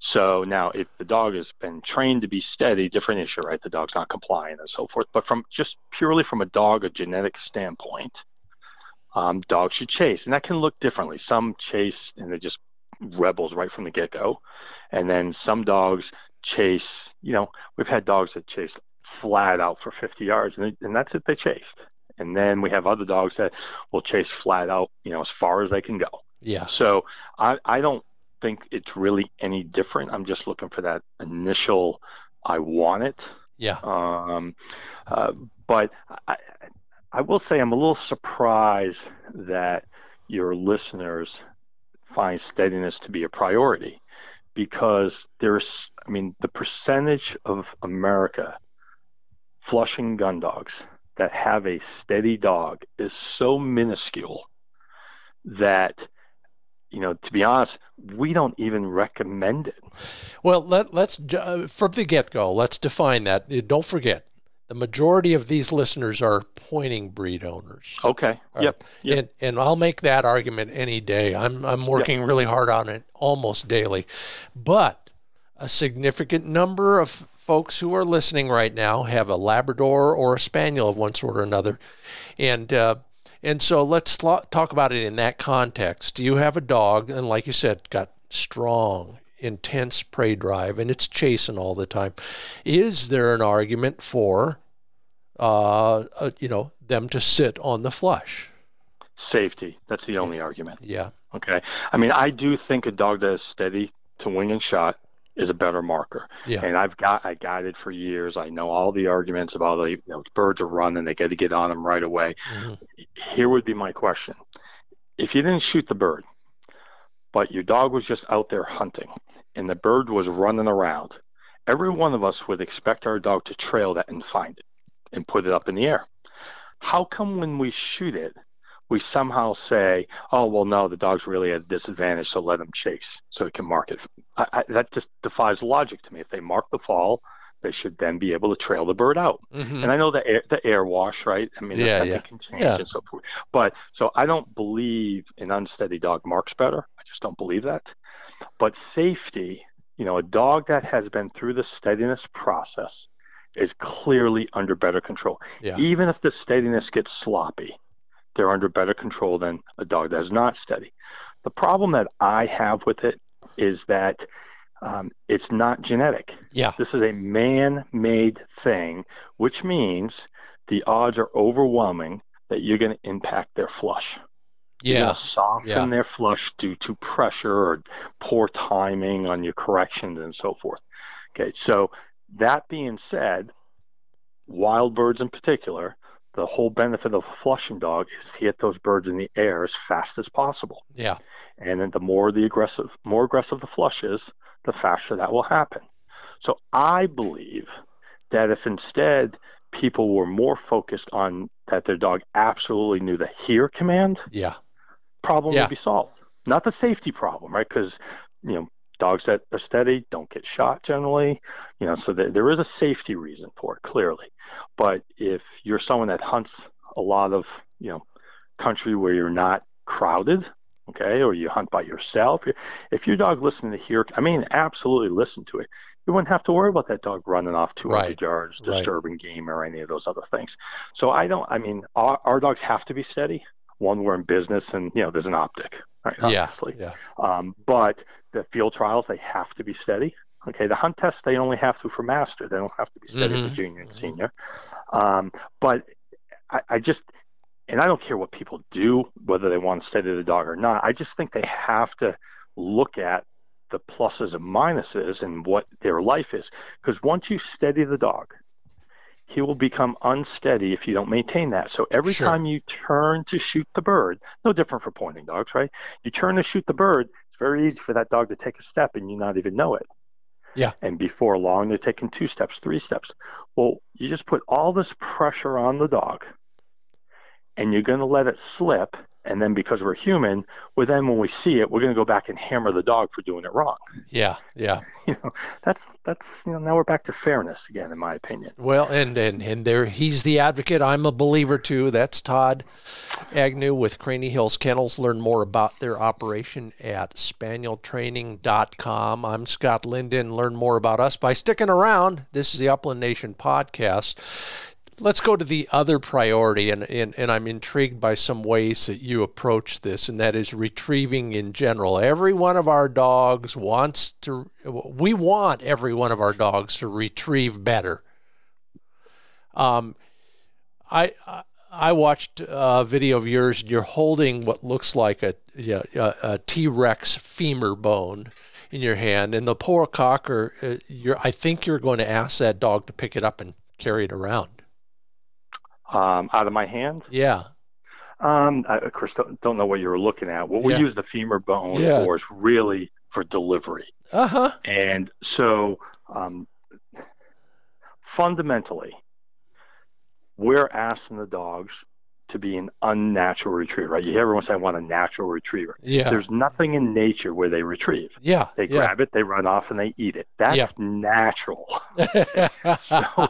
So now, if the dog has been trained to be steady, different issue, right? The dog's not compliant and so forth. But from just purely from a dog, a genetic standpoint, um, dogs should chase, and that can look differently. Some chase and they're just rebels right from the get go, and then some dogs chase. You know, we've had dogs that chase flat out for 50 yards, and, they, and that's it they chased. And then we have other dogs that will chase flat out, you know, as far as they can go. Yeah. So I, I don't think it's really any different. I'm just looking for that initial, I want it. Yeah. Um, uh, but I, I will say I'm a little surprised that your listeners find steadiness to be a priority because there's I mean, the percentage of America flushing gun dogs that have a steady dog is so minuscule that you know to be honest we don't even recommend it. Well let, let's uh, from the get-go let's define that. Don't forget the majority of these listeners are pointing breed owners. Okay. Right? yep, yep. And, and i'll make that argument any day. I'm, I'm working yep. really hard on it almost daily. But a significant number of folks who are listening right now have a Labrador or a Spaniel of one sort or another, and uh, and so let's talk about it in that context. You have a dog, and like you said, got strong, intense prey drive, and it's chasing all the time. Is there an argument for, uh, uh, you know, them to sit on the flush? Safety. That's the only argument. Yeah. Okay. I mean, I do think a dog that is steady to wing and shot is a better marker. Yeah. And I've got I guided for years. I know all the arguments about the you know, birds are running, they got to get on them right away. Mm-hmm. Here would be my question: If you didn't shoot the bird, but your dog was just out there hunting, and the bird was running around, every one of us would expect our dog to trail that and find it and put it up in the air. How come when we shoot it, we somehow say, oh, well, no, the dog's really at a disadvantage, so let him chase so he can mark it. I, I, that just defies logic to me. If they mark the fall, they should then be able to trail the bird out. Mm-hmm. And I know the air, the air wash, right? I mean, yeah, yeah. can change yeah. and so forth. But so I don't believe an unsteady dog marks better. I just don't believe that. But safety, you know, a dog that has been through the steadiness process is clearly under better control. Yeah. Even if the steadiness gets sloppy, they're under better control than a dog that is not steady. The problem that I have with it is that um, it's not genetic. Yeah. This is a man made thing, which means the odds are overwhelming that you're going to impact their flush. Yeah. soften yeah. their flush due to pressure or poor timing on your corrections and so forth. Okay. So, that being said, wild birds in particular, the whole benefit of a flushing dog is to get those birds in the air as fast as possible. Yeah. And then the more the aggressive, more aggressive the flush is, the faster that will happen. So I believe that if instead people were more focused on that their dog absolutely knew the here command, yeah, problem yeah. would be solved. Not the safety problem, right? Because you know dogs that are steady don't get shot generally you know so there, there is a safety reason for it clearly but if you're someone that hunts a lot of you know country where you're not crowded okay or you hunt by yourself if your dog listening to here i mean absolutely listen to it you wouldn't have to worry about that dog running off 200 right. yards disturbing right. game or any of those other things so i don't i mean our, our dogs have to be steady one we're in business and you know there's an optic right? Obviously. yeah, yeah. Um, but the field trials they have to be steady. Okay the hunt tests they only have to for master they don't have to be steady mm-hmm. for junior and senior. Um, but I, I just and i don't care what people do whether they want to steady the dog or not i just think they have to look at the pluses and minuses and what their life is. Because once you steady the dog he will become unsteady if you don't maintain that. So every sure. time you turn to shoot the bird, no different for pointing dogs, right? You turn to shoot the bird, it's very easy for that dog to take a step and you not even know it. Yeah. And before long, they're taking two steps, three steps. Well, you just put all this pressure on the dog and you're going to let it slip and then because we're human, well then when we see it, we're going to go back and hammer the dog for doing it wrong. Yeah, yeah. You know, that's that's you know now we're back to fairness again, in my opinion. Well, and and and there he's the advocate. I'm a believer too. That's Todd Agnew with Craney Hills Kennels. Learn more about their operation at spanieltraining.com. I'm Scott Linden. Learn more about us by sticking around. This is the Upland Nation podcast let's go to the other priority, and, and, and I'm intrigued by some ways that you approach this, and that is retrieving in general. Every one of our dogs wants to, we want every one of our dogs to retrieve better. Um, I, I watched a video of yours, and you're holding what looks like a, you know, a, a T Rex femur bone in your hand, and the poor cocker, uh, I think you're going to ask that dog to pick it up and carry it around um, out of my hand. Yeah. Um, I, of course, don't, don't know what you were looking at. What we Yeah. use the femur bone Yeah. for is really for delivery. Uh huh. And so, um, fundamentally, we're asking the dogs to be an unnatural retriever, right? You hear everyone say, I want a natural retriever. Yeah. There's nothing in nature where they retrieve. yeah. They grab it, they run off, and they eat it. That's Yeah. natural. So-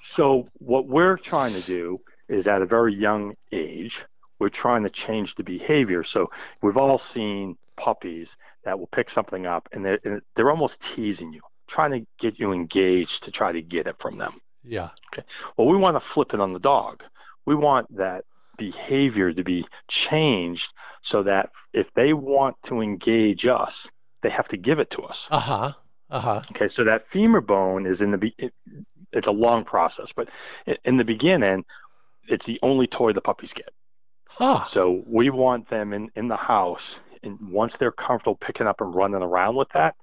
So, what we're trying to do is at a very young age, we're trying to change the behavior. So, we've all seen puppies that will pick something up and they're, and they're almost teasing you, trying to get you engaged to try to get it from them. yeah. Okay. Well, we want to flip it on the dog. We want that behavior to be changed so that if they want to engage us, they have to give it to us. Uh huh. Uh huh. Okay, so that femur bone is in the be- it, it's a long process, but in the beginning, it's the only toy the puppies get. Huh. So we want them in in the house, and once they're comfortable picking up and running around with that,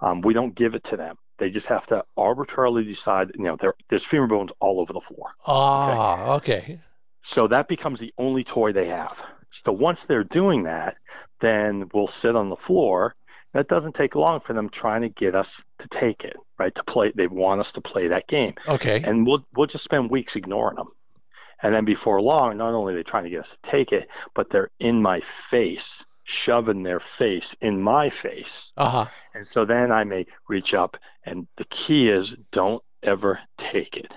um, we don't give it to them. They just have to arbitrarily decide. You know, there's femur bones all over the floor. Ah. Okay. So that becomes the only toy they have. So once they're doing that, then we'll sit on the floor. That doesn't take long for them trying to get us to take it, right? To play, they want us to play that game, Okay. and we'll we'll just spend weeks ignoring them. And then before long, not only are they trying to get us to take it, but they're in my face, shoving their face in my face. Uh huh. And so then I may reach up, and the key is don't ever take it.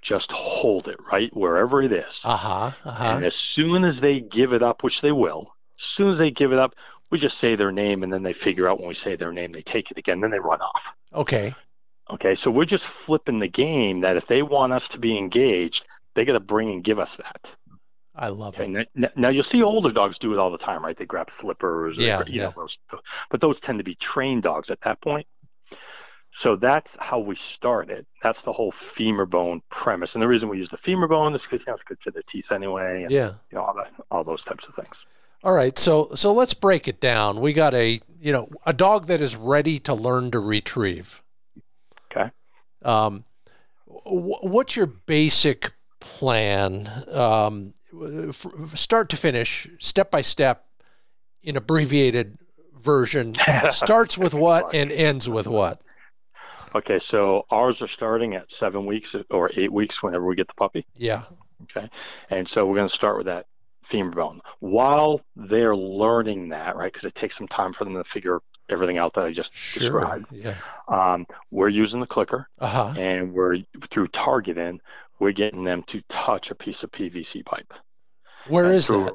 Just hold it right wherever it is. Uh huh. Uh huh. And as soon as they give it up, which they will, as soon as they give it up, we just say their name, and then they figure out when we say their name, they take it again, then they run off. Okay. Okay, so we're just flipping the game that if they want us to be engaged, they got to bring and give us that. I love Okay, it. n- n- now you'll see older dogs do it all the time, right? They grab slippers, or, Yeah, you yeah. know, those, but those tend to be trained dogs at that point. So that's how we started. That's the whole femur bone premise, and the reason we use the femur bone is because you know, it's good for the teeth anyway, and Yeah. you know all that, all those types of things. All right. So so let's break it down. We got a you know a dog that is ready to learn to retrieve. Okay. Um, wh- what's your basic plan, um, f- start to finish, step by step, in abbreviated version? starts with what and ends with what? Okay, so ours are starting at seven weeks or eight weeks whenever we get the puppy. Yeah. Okay, and so we're going to start with that femur bone while they're learning that, right? Because it takes some time for them to figure everything out that I just Sure. described. Yeah. Um, we're using the clicker, Uh huh. and we're through targeting, we're getting them to touch a piece of PVC pipe. Where And is through- that?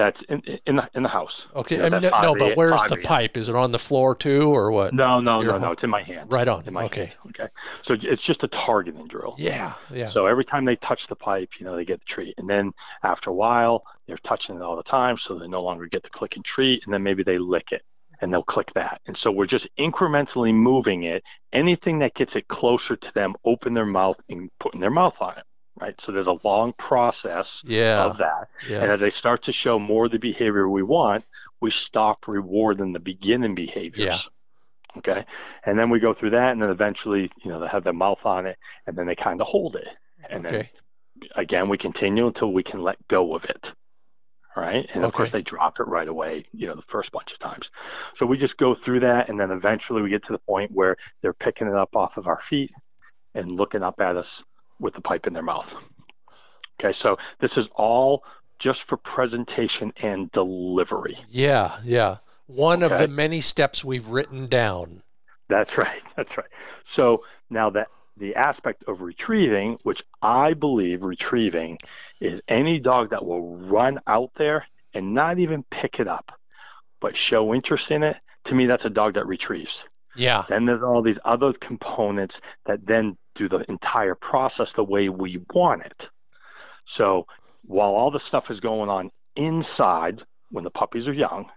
That's in in the in the house. Okay. Yeah, I mean, no, but where's the pipe? Is it on the floor too, or what? No, no, Your no, no. It's in my hand. Right on. Okay. hand. Okay. So it's just a targeting drill. Yeah. Yeah. So every time they touch the pipe, you know, they get the treat. And then after a while, they're touching it all the time, so they no longer get the click and treat. And then maybe they lick it and they'll click that. And so we're just incrementally moving it. Anything that gets it closer to them, open their mouth and putting their mouth on it. Right. So there's a long process Yeah. of that. And as they start to show more of the behavior we want, we stop rewarding the beginning behaviors. Yeah. Okay. And then we go through that, and then eventually, you know, they have their mouth on it, and then they kind of hold it. And then again, we continue until we can let go of it. Right. And of course, they drop it right away, you know, the first bunch of times. So we just go through that, and then eventually we get to the point where they're picking it up off of our feet and looking up at us with the pipe in their mouth. Okay. So this is all just for presentation and delivery. Yeah. Yeah. One of the many steps we've written down. That's right. That's right. So now that the aspect of retrieving, which I believe retrieving is any dog that will run out there and not even pick it up, but show interest in it, to me, that's a dog that retrieves. Yeah. Then there's all these other components that then do the entire process the way we want it. So while all the stuff is going on inside when the puppies are young,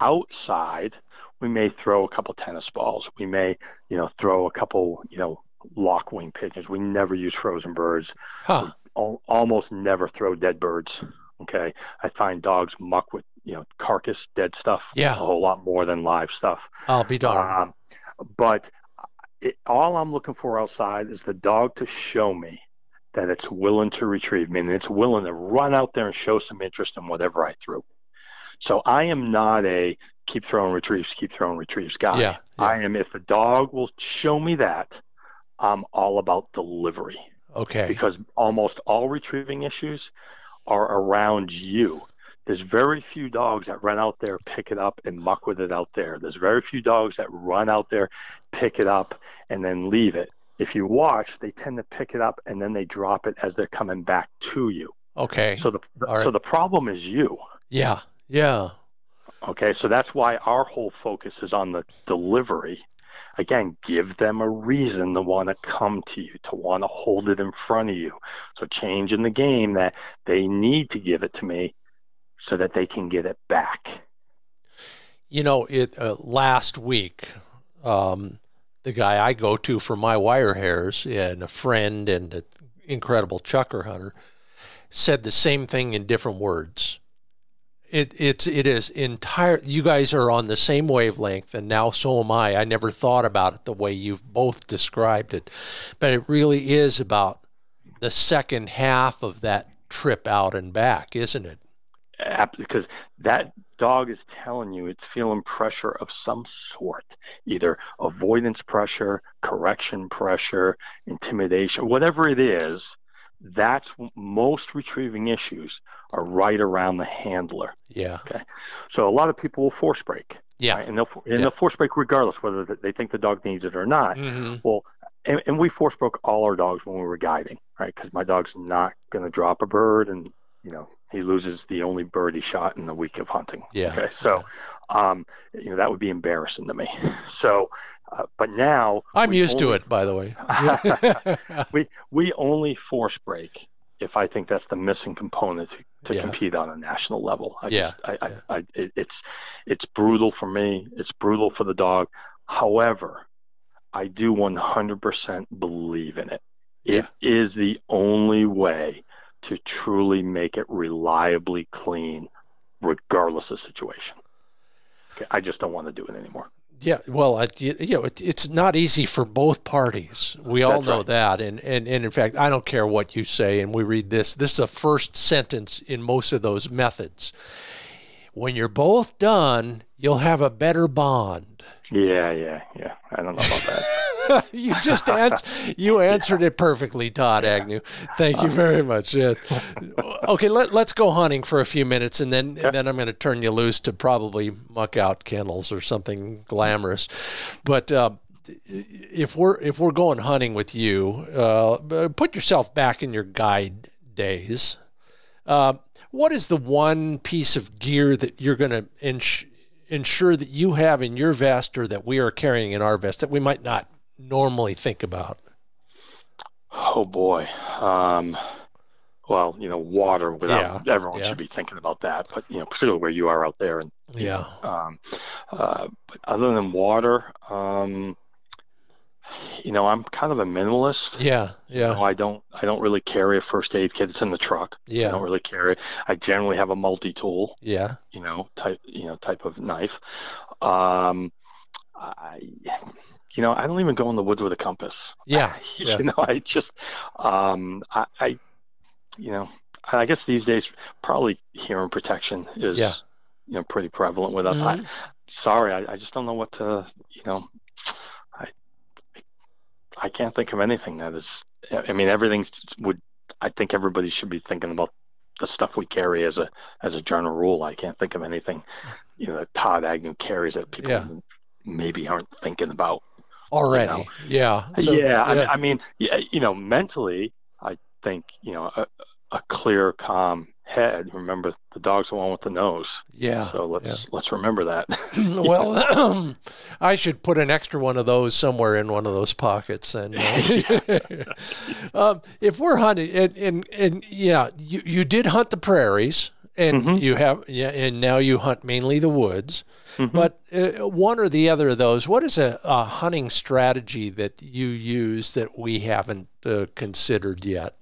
outside, we may throw a couple tennis balls. We may, you know, throw a couple, you know, lock wing pigeons. We never use frozen birds. Huh. Al- almost never throw dead birds. Okay. I find dogs muck with, you know, carcass dead stuff Yeah. a whole lot more than live stuff. I'll be darned. Um, but it, all I'm looking for outside is the dog to show me that it's willing to retrieve, me and it's willing to run out there and show some interest in whatever I threw. So I am not a keep throwing retrieves, keep throwing retrieves guy. Yeah, yeah. I am if the dog will show me that, I'm all about delivery Okay. because almost all retrieving issues are around you. There's very few dogs that run out there, pick it up, and muck with it out there. There's very few dogs that run out there, pick it up, and then leave it. If you watch, they tend to pick it up and then they drop it as they're coming back to you. Okay. So the, the right. so the problem is you. yeah. Yeah. Okay, so that's why our whole focus is on the delivery. Again, give them a reason to want to come to you, to want to hold it in front of you. So change in the game that they need to give it to me so that they can get it back. You know, it uh, last week, um, the guy I go to for my wire hairs and a friend and an incredible chukar hunter said the same thing in different words. It it's it is entire. You guys are on the same wavelength, and now so am I. I never thought about it the way you've both described it, but it really is about the second half of that trip out and back, isn't it? App- Because that dog is telling you it's feeling pressure of some sort, either avoidance pressure, correction pressure, intimidation, whatever it is. That's most retrieving issues are right around the handler. Yeah. Okay. So a lot of people will force break, Yeah. right? and they'll and Yeah. they'll force break regardless whether they think the dog needs it or not. hmm Well, and, and we force broke all our dogs when we were guiding, right? Because my dog's not going to drop a bird, and you know he loses the only bird he shot in the week of hunting. Yeah. Okay, so um, you know that would be embarrassing to me. So, uh, but now I'm used to it, by the way. we we only force break if I think that's the missing component to, to Yeah. compete on a national level. I Yeah, just, I, yeah. I, I, it, it's it's brutal for me. It's brutal for the dog. However, I do 100% believe in it. It is the only way to truly make it reliably clean, regardless of situation. Okay, I just don't want to do it anymore. Yeah, well, I, you know, it, it's not easy for both parties. We all That's know right. that, and, and and in fact, I don't care what you say. And we read this. This is the first sentence in most of those methods. When you're both done, you'll have a better bond. Yeah, yeah, yeah. I don't know about that. you just ans- you answered it perfectly, Todd Agnew. Thank you very much. Yeah. Okay, let, let's go hunting for a few minutes, and then and then I'm going to turn you loose to probably muck out kennels or something glamorous. But uh, if we're if we're going hunting with you, uh, put yourself back in your guide days. Uh, what is the one piece of gear that you're going to ins- ensure that you have in your vest or that we are carrying in our vest that we might not normally think about? Oh boy. Um, well, you know, water without everyone yeah. should be thinking about that, but you know, particularly where you are out there. And Yeah. um, uh, but other than water, um, you know, I'm kind of a minimalist. Yeah. You Yeah. know, I don't, I don't really carry a first aid kit. It's in the truck. Yeah. I don't really carry. I generally have a multi-tool, Yeah. you know, type, you know, type of knife. Um, I, you know, I don't even go in the woods with a compass. Yeah. you Yeah. know, I just, um, I, I, you know, I guess these days probably hearing protection is, Yeah. you know, pretty prevalent with us. I, Mhm. sorry, I, I just don't know what to, you know, I, I can't think of anything that is. I mean, everything would. I think everybody should be thinking about the stuff we carry as a as a general rule. I can't think of anything, you know, that Todd Agnew carries that people Yeah. maybe aren't thinking about. Already. know. Yeah. So- yeah, I, mean- I mean, yeah, you know, mentally, I think you know a, a clear, calm head. Remember, the dog's the one with the nose. yeah. So let's let's remember that. well, I should put an extra one of those somewhere in one of those pockets. And um, if we're hunting, and, and and yeah, you you did hunt the prairies, and Mhm. you have yeah, and now you hunt mainly the woods. Mhm. But uh, one or the other of those, what is a, a hunting strategy that you use that we haven't uh, considered yet?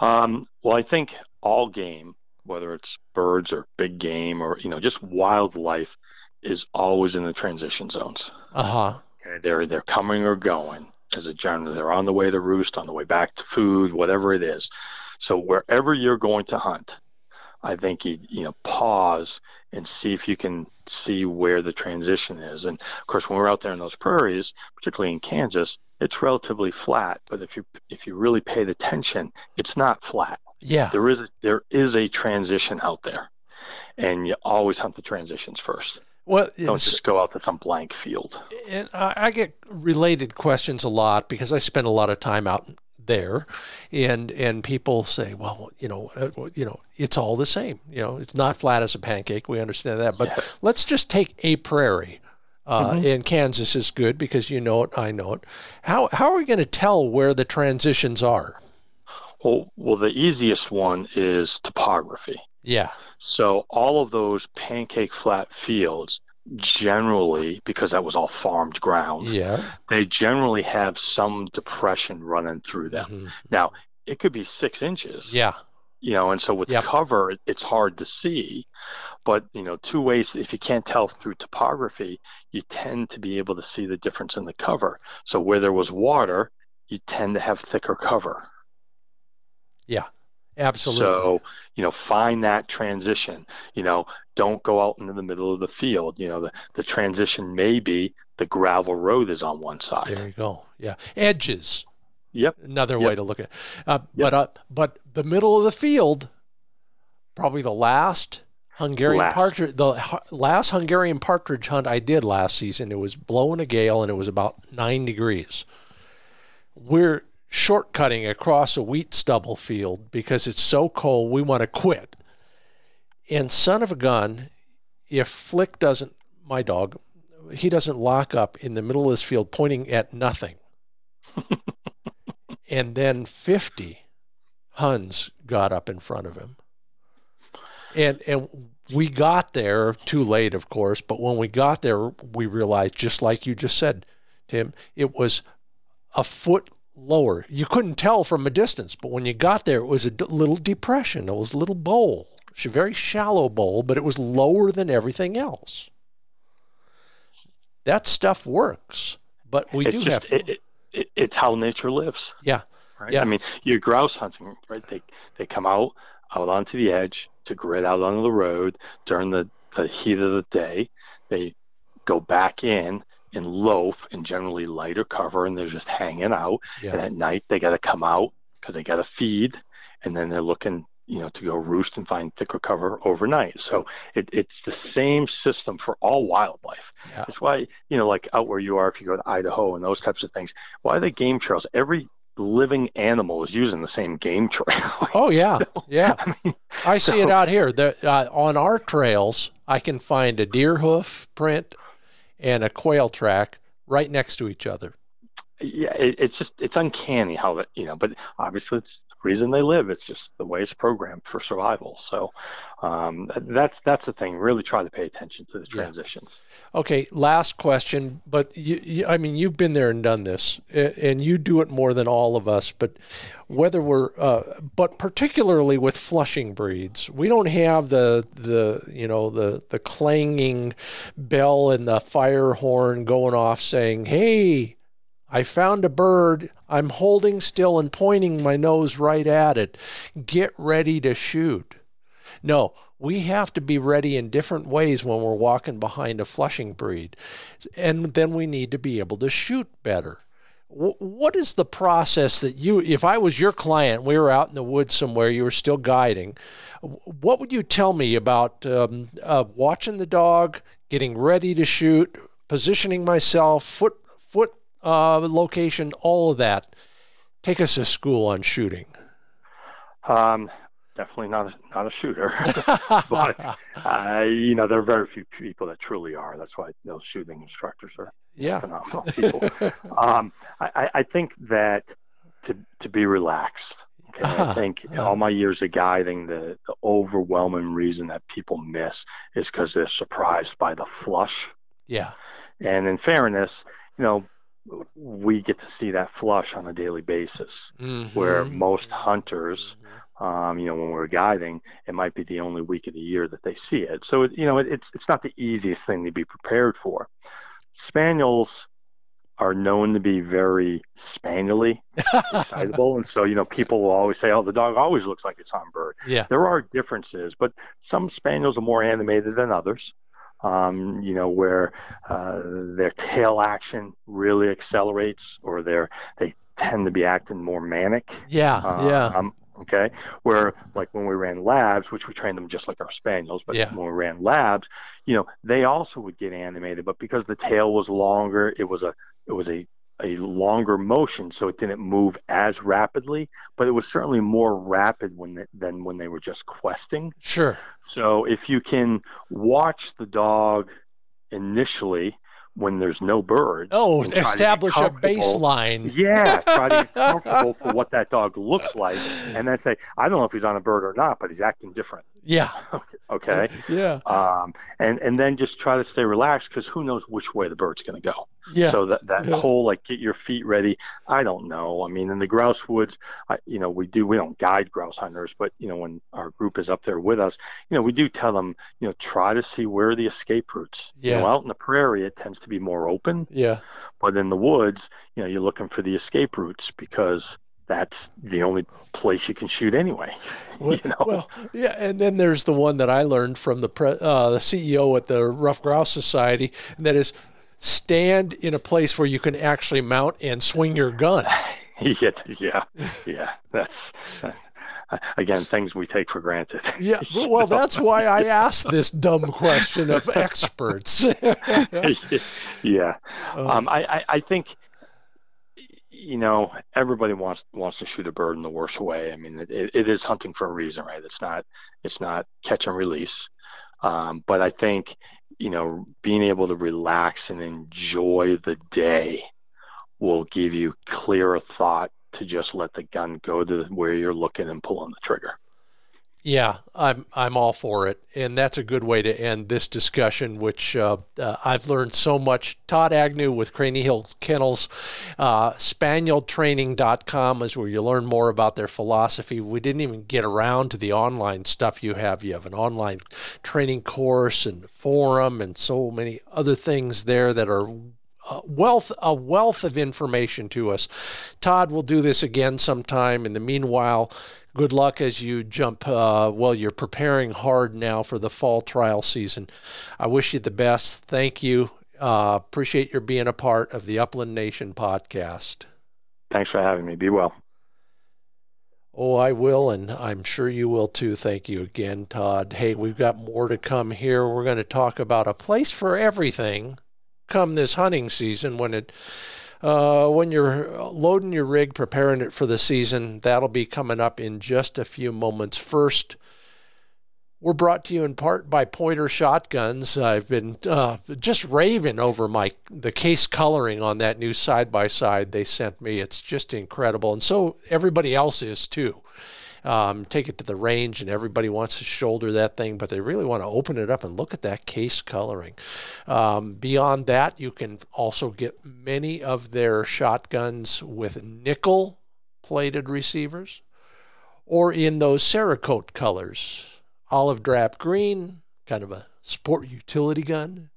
Um, well, I think all game, whether it's birds or big game or you know just wildlife, is always in the transition zones. Uh huh. Okay, they're they're coming or going as a general. They're on the way to roost, on the way back to food, whatever it is. So wherever you're going to hunt, I think you you know pause and see if you can see where the transition is. And of course, when we're out there in those prairies, particularly in Kansas, it's relatively flat. But if you if you really pay the attention, it's not flat. Yeah, there is a, there is a transition out there, and you always hunt the transitions first. Well, don't just go out to some blank field. And I get related questions a lot because I spend a lot of time out there, and and people say, well, you know, uh, you know, it's all the same. You know, it's not flat as a pancake. We understand that, but yeah. let's just take a prairie. Uh, mm-hmm. And Kansas is good because you know it, I know it. How how are we going to tell where the transitions are? Well, well, the easiest one is topography. Yeah. So all of those pancake flat fields generally because that was all farmed ground yeah. they generally have some depression running through them. Mm-hmm. now it could be six inches. Yeah. You know and so with yep. cover it's hard to see. But you know two ways if you can't tell through topography you tend to be able to see the difference in the cover. So where there was water you tend to have thicker cover. Yeah. Absolutely. So you know find that transition. You know don't go out into the middle of the field. You know the, the transition may be the gravel road is on one side. There you go. Yeah. Edges. Yep. Another yep. way to look at it. Uh, yep. but uh, but the middle of the field probably the last Hungarian last. partridge the last Hungarian partridge hunt I did last season it was blowing a gale and it was about 9 degrees. We're shortcutting across a wheat stubble field because it's so cold we want to quit. And son of a gun, if Flick doesn't, my dog, he doesn't lock up in the middle of this field pointing at nothing. and then 50 Huns got up in front of him. And, and we got there too late, of course, but when we got there, we realized, just like you just said, Tim, it was a foot lower. You couldn't tell from a distance, but when you got there, it was a d- little depression. It was a little bowl. A very shallow bowl, but it was lower than everything else. That stuff works, but we it's do just, have to. It, it, it's how nature lives. Yeah. Right. Yeah. I mean, your grouse hunting, right? They they come out out onto the edge to grit out onto the road during the, the heat of the day. They go back in in loaf and generally lighter cover, and they're just hanging out. Yeah. And at night they got to come out because they got to feed, and then they're looking, you know, to go roost and find thicker cover overnight. So it, it's the same system for all wildlife. Yeah. That's why, you know, like out where you are, if you go to Idaho and those types of things, why are they game trails? Every living animal is using the same game trail. oh yeah, yeah. I, mean, I see so, it out here. The, uh, on our trails, I can find a deer hoof print, and a quail track right next to each other. Yeah, it, it's just it's uncanny how that you know, but obviously it's reason they live. It's just the way it's programmed for survival. So um, that's that's the thing. Really try to pay attention to the transitions. Yeah. Okay, last question. But you, you, I mean, you've been there and done this, and you do it more than all of us. But whether we're, uh, but particularly with flushing breeds, we don't have the the you know the the clanging bell and the fire horn going off saying, "Hey." I found a bird. I'm holding still and pointing my nose right at it. Get ready to shoot. No, we have to be ready in different ways when we're walking behind a flushing breed. And then we need to be able to shoot better. What is the process that you, if I was your client, we were out in the woods somewhere, you were still guiding, what would you tell me about um, uh, watching the dog, getting ready to shoot, positioning myself, foot, uh, location, all of that? Take us to school on shooting. Um, definitely not a, not a shooter, but uh, you know there are very few people that truly are. That's why those shooting instructors are yeah. phenomenal people. um, I, I think that to to be relaxed. Okay, uh-huh. I think uh-huh. all my years of guiding, the, the overwhelming reason that people miss is because they're surprised by the flush. Yeah. And in fairness, you know, we get to see that flush on a daily basis, mm-hmm. where most hunters um, you know, when we're guiding, it might be the only week of the year that they see it. So, you know, it, it's it's not the easiest thing to be prepared for. Spaniels are known to be very spaniely excitable and so you know people will always say oh the dog always looks like it's on bird yeah there are differences but some spaniels are more animated than others um, you know where uh, their tail action really accelerates or they they tend to be acting more manic yeah uh, yeah um, okay where like when we ran labs which we trained them just like our spaniels but Yeah. when we ran labs you know they also would get animated but because the tail was longer it was a it was a a longer motion so it didn't move as rapidly but it was certainly more rapid when they, than when they were just questing. Sure. So if you can watch the dog initially when there's no birds oh and try to get establish a baseline. yeah, try to get comfortable for what that dog looks like, and then say, I don't know if he's on a bird or not, but he's acting different. Yeah Okay, yeah um, and and then just try to stay relaxed because who knows which way the bird's going to go. yeah So that that Yeah. whole like get your feet ready. I don't know. I mean, in the grouse woods, I, you know, we do we don't guide grouse hunters, but you know, when our group is up there with us, you know, we do tell them, you know, try to see where are the escape routes. You know, Yeah. out in the prairie, it tends to be more open. yeah But in the woods, you know, you're looking for the escape routes because that's the only place you can shoot anyway. Well, you know? well, yeah, and then there's the one that I learned from the pre, uh, the CEO at the Ruffed Grouse Society, and that is stand in a place where you can actually mount and swing your gun. yeah, yeah, yeah. That's uh, again things we take for granted. Yeah, well, that's why I asked this dumb question of experts. yeah. Uh, Um, I, I, I think you know everybody wants wants to shoot a bird in the worst way. I mean, it, it is hunting for a reason, right? It's not it's not catch and release. Um, but I think you know being able to relax and enjoy the day will give you clearer thought to just let the gun go to where you're looking and pulling the trigger. Yeah, I'm I'm all for it, and that's a good way to end this discussion. Which uh, uh, I've learned so much. Todd Agnew with Craney Hills Kennels, uh, SpanielTraining.com is where you learn more about their philosophy. We didn't even get around to the online stuff you have. You have an online training course and forum, and so many other things there that are a wealth a wealth of information to us. Todd will do this again sometime. In the meanwhile, good luck as you jump. Uh, well, you're preparing hard now for the fall trial season. I wish you the best. Thank you. Uh, appreciate your being a part of the Upland Nation podcast. Thanks for having me. Be well. Oh, I will, and I'm sure you will too. Thank you again, Todd. Hey, we've got more to come here. We're going to talk about a place for everything come this hunting season when it uh, when you're loading your rig, preparing it for the season. That'll be coming up in just a few moments. First, we're brought to you in part by Pointer Shotguns. I've been uh, just raving over my the case coloring on that new side by side they sent me. It's just incredible, and so everybody else is too. Um, take it to the range, and everybody wants to shoulder that thing, but they really want to open it up and look at that case coloring. Um, beyond that, you can also get many of their shotguns with nickel plated receivers or in those Cerakote colors olive drab green, kind of a sport utility gun,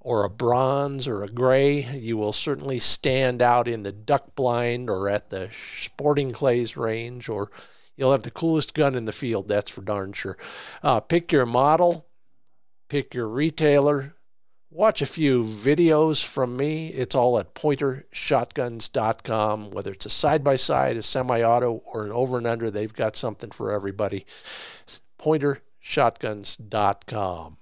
or a bronze or a gray. You will certainly stand out in the duck blind or at the sporting clays range, or you'll have the coolest gun in the field, that's for darn sure. Uh, pick your model, pick your retailer. Watch a few videos from me. It's all at pointershotguns.com. Whether it's a side by side, a semi auto, or an over and under, they've got something for everybody. Pointershotguns.com.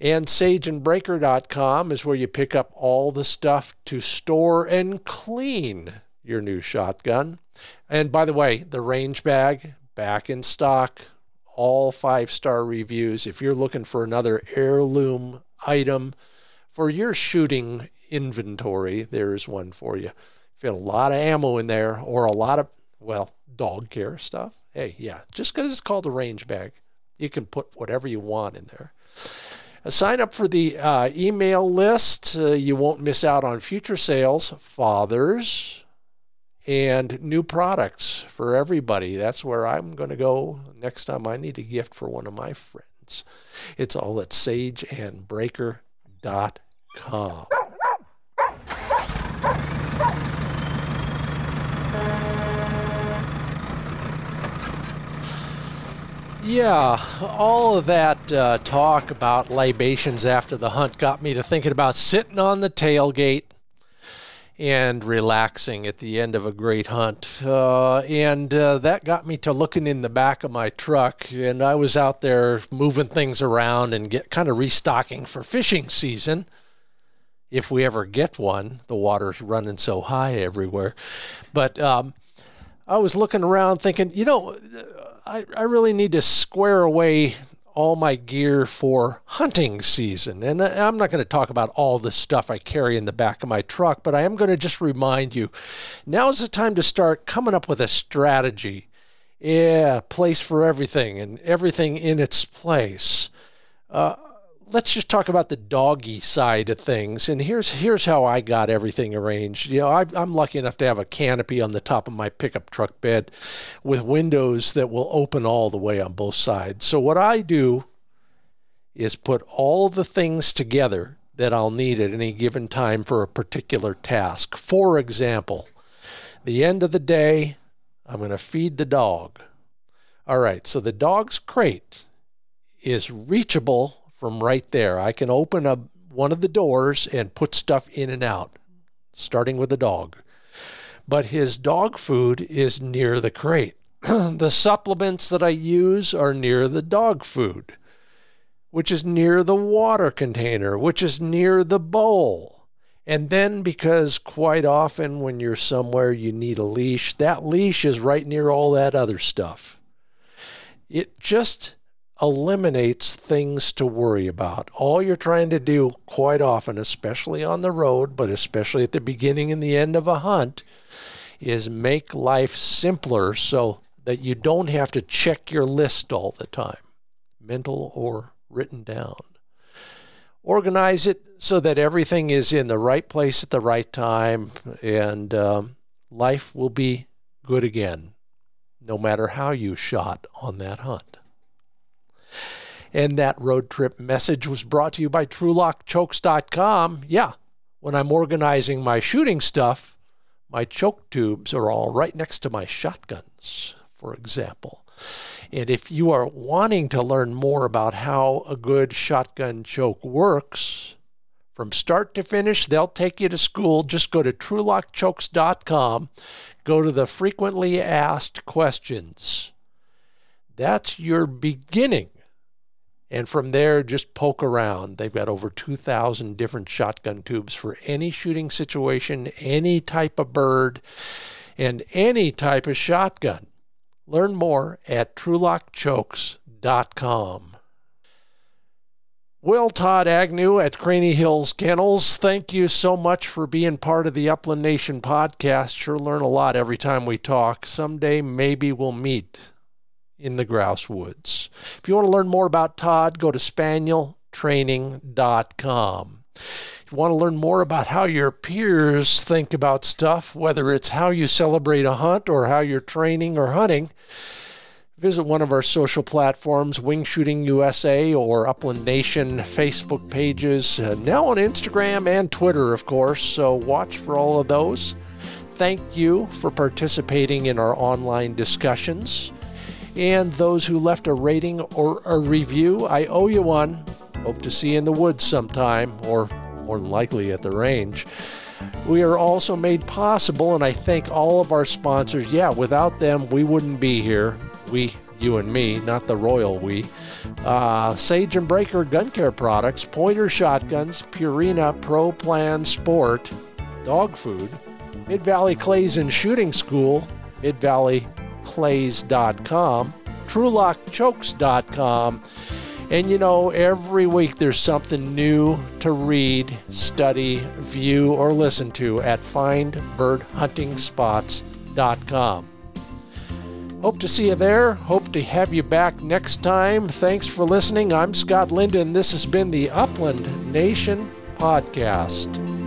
And sageandbraker.com is where you pick up all the stuff to store and clean your new shotgun. And by the way, the range bag back in stock, all five star reviews. If you're looking for another heirloom item for your shooting inventory, there's one for you. If you have a lot of ammo in there or a lot of, well, dog care stuff, hey, yeah, just because it's called a range bag, you can put whatever you want in there. Sign up for the uh, email list. Uh, you won't miss out on future sales, fathers, and new products for everybody. That's where I'm going to go next time I need a gift for one of my friends. It's all at sageandbraker.com. Yeah, all of that uh, talk about libations after the hunt got me to thinking about sitting on the tailgate and relaxing at the end of a great hunt. Uh, and uh, that got me to looking in the back of my truck, and I was out there moving things around and get kind of restocking for fishing season. If we ever get one, the water's running so high everywhere. But um, I was looking around thinking, you know, I, I really need to square away all my gear for hunting season. And I'm not going to talk about all the stuff I carry in the back of my truck, but I am going to just remind you now is the time to start coming up with a strategy. Yeah, place for everything and everything in its place. Uh, let's just talk about the doggy side of things. And here's here's how I got everything arranged. You know, I, I'm lucky enough to have a canopy on the top of my pickup truck bed with windows that will open all the way on both sides. So what I do is put all the things together that I'll need at any given time for a particular task. For example, the end of the day, I'm going to feed the dog. All right, so the dog's crate is reachable from right there. I can open up one of the doors and put stuff in and out, starting with the dog. But his dog food is near the crate. the supplements that I use are near the dog food, which is near the water container, which is near the bowl. And then, because quite often when you're somewhere you need a leash, that leash is right near all that other stuff. It just eliminates things to worry about. All you're trying to do quite often, especially on the road, but especially at the beginning and the end of a hunt, is make life simpler so that you don't have to check your list all the time, mental or written down. Organize it so that everything is in the right place at the right time, and um, life will be good again, no matter how you shot on that hunt. And that road trip message was brought to you by TrulockChokes.com. Yeah, when I'm organizing my shooting stuff, my choke tubes are all right next to my shotguns, for example. And if you are wanting to learn more about how a good shotgun choke works, from start to finish, they'll take you to school. Just go to trulockchokes.com, go to the frequently asked questions. That's your beginning and from there, just poke around. They've got over 2,000 different shotgun tubes for any shooting situation, any type of bird, and any type of shotgun. Learn more at trulockchokes.com. Well, Todd Agnew at Craney Hills Kennels, thank you so much for being part of the Upland Nation podcast. Sure learn a lot every time we talk. Someday maybe we'll meet in the grouse woods. If you want to learn more about Todd, go to spanieltraining.com. If you want to learn more about how your peers think about stuff, whether it's how you celebrate a hunt or how you're training or hunting, visit one of our social platforms, Wing Shooting USA or Upland Nation Facebook pages, uh, now on Instagram and Twitter, of course. So watch for all of those. Thank you for participating in our online discussions and those who left a rating or a review. I owe you one. Hope to see you in the woods sometime, or more likely at the range. We are also made possible, and I thank all of our sponsors. Yeah, without them, we wouldn't be here. We, you and me, not the royal we. Uh, Sage and Braker Gun Care Products, Pointer Shotguns, Purina Pro Plan Sport, Dog Food, Mid Valley Clays and Shooting School, Mid Valley clays.com, trulockchokes.com. And you know, every week there's something new to read, study, view, or listen to at findbirdhuntingspots.com. Hope to see you there. Hope to have you back next time. Thanks for listening. I'm Scott Linden. This has been the Upland Nation Podcast.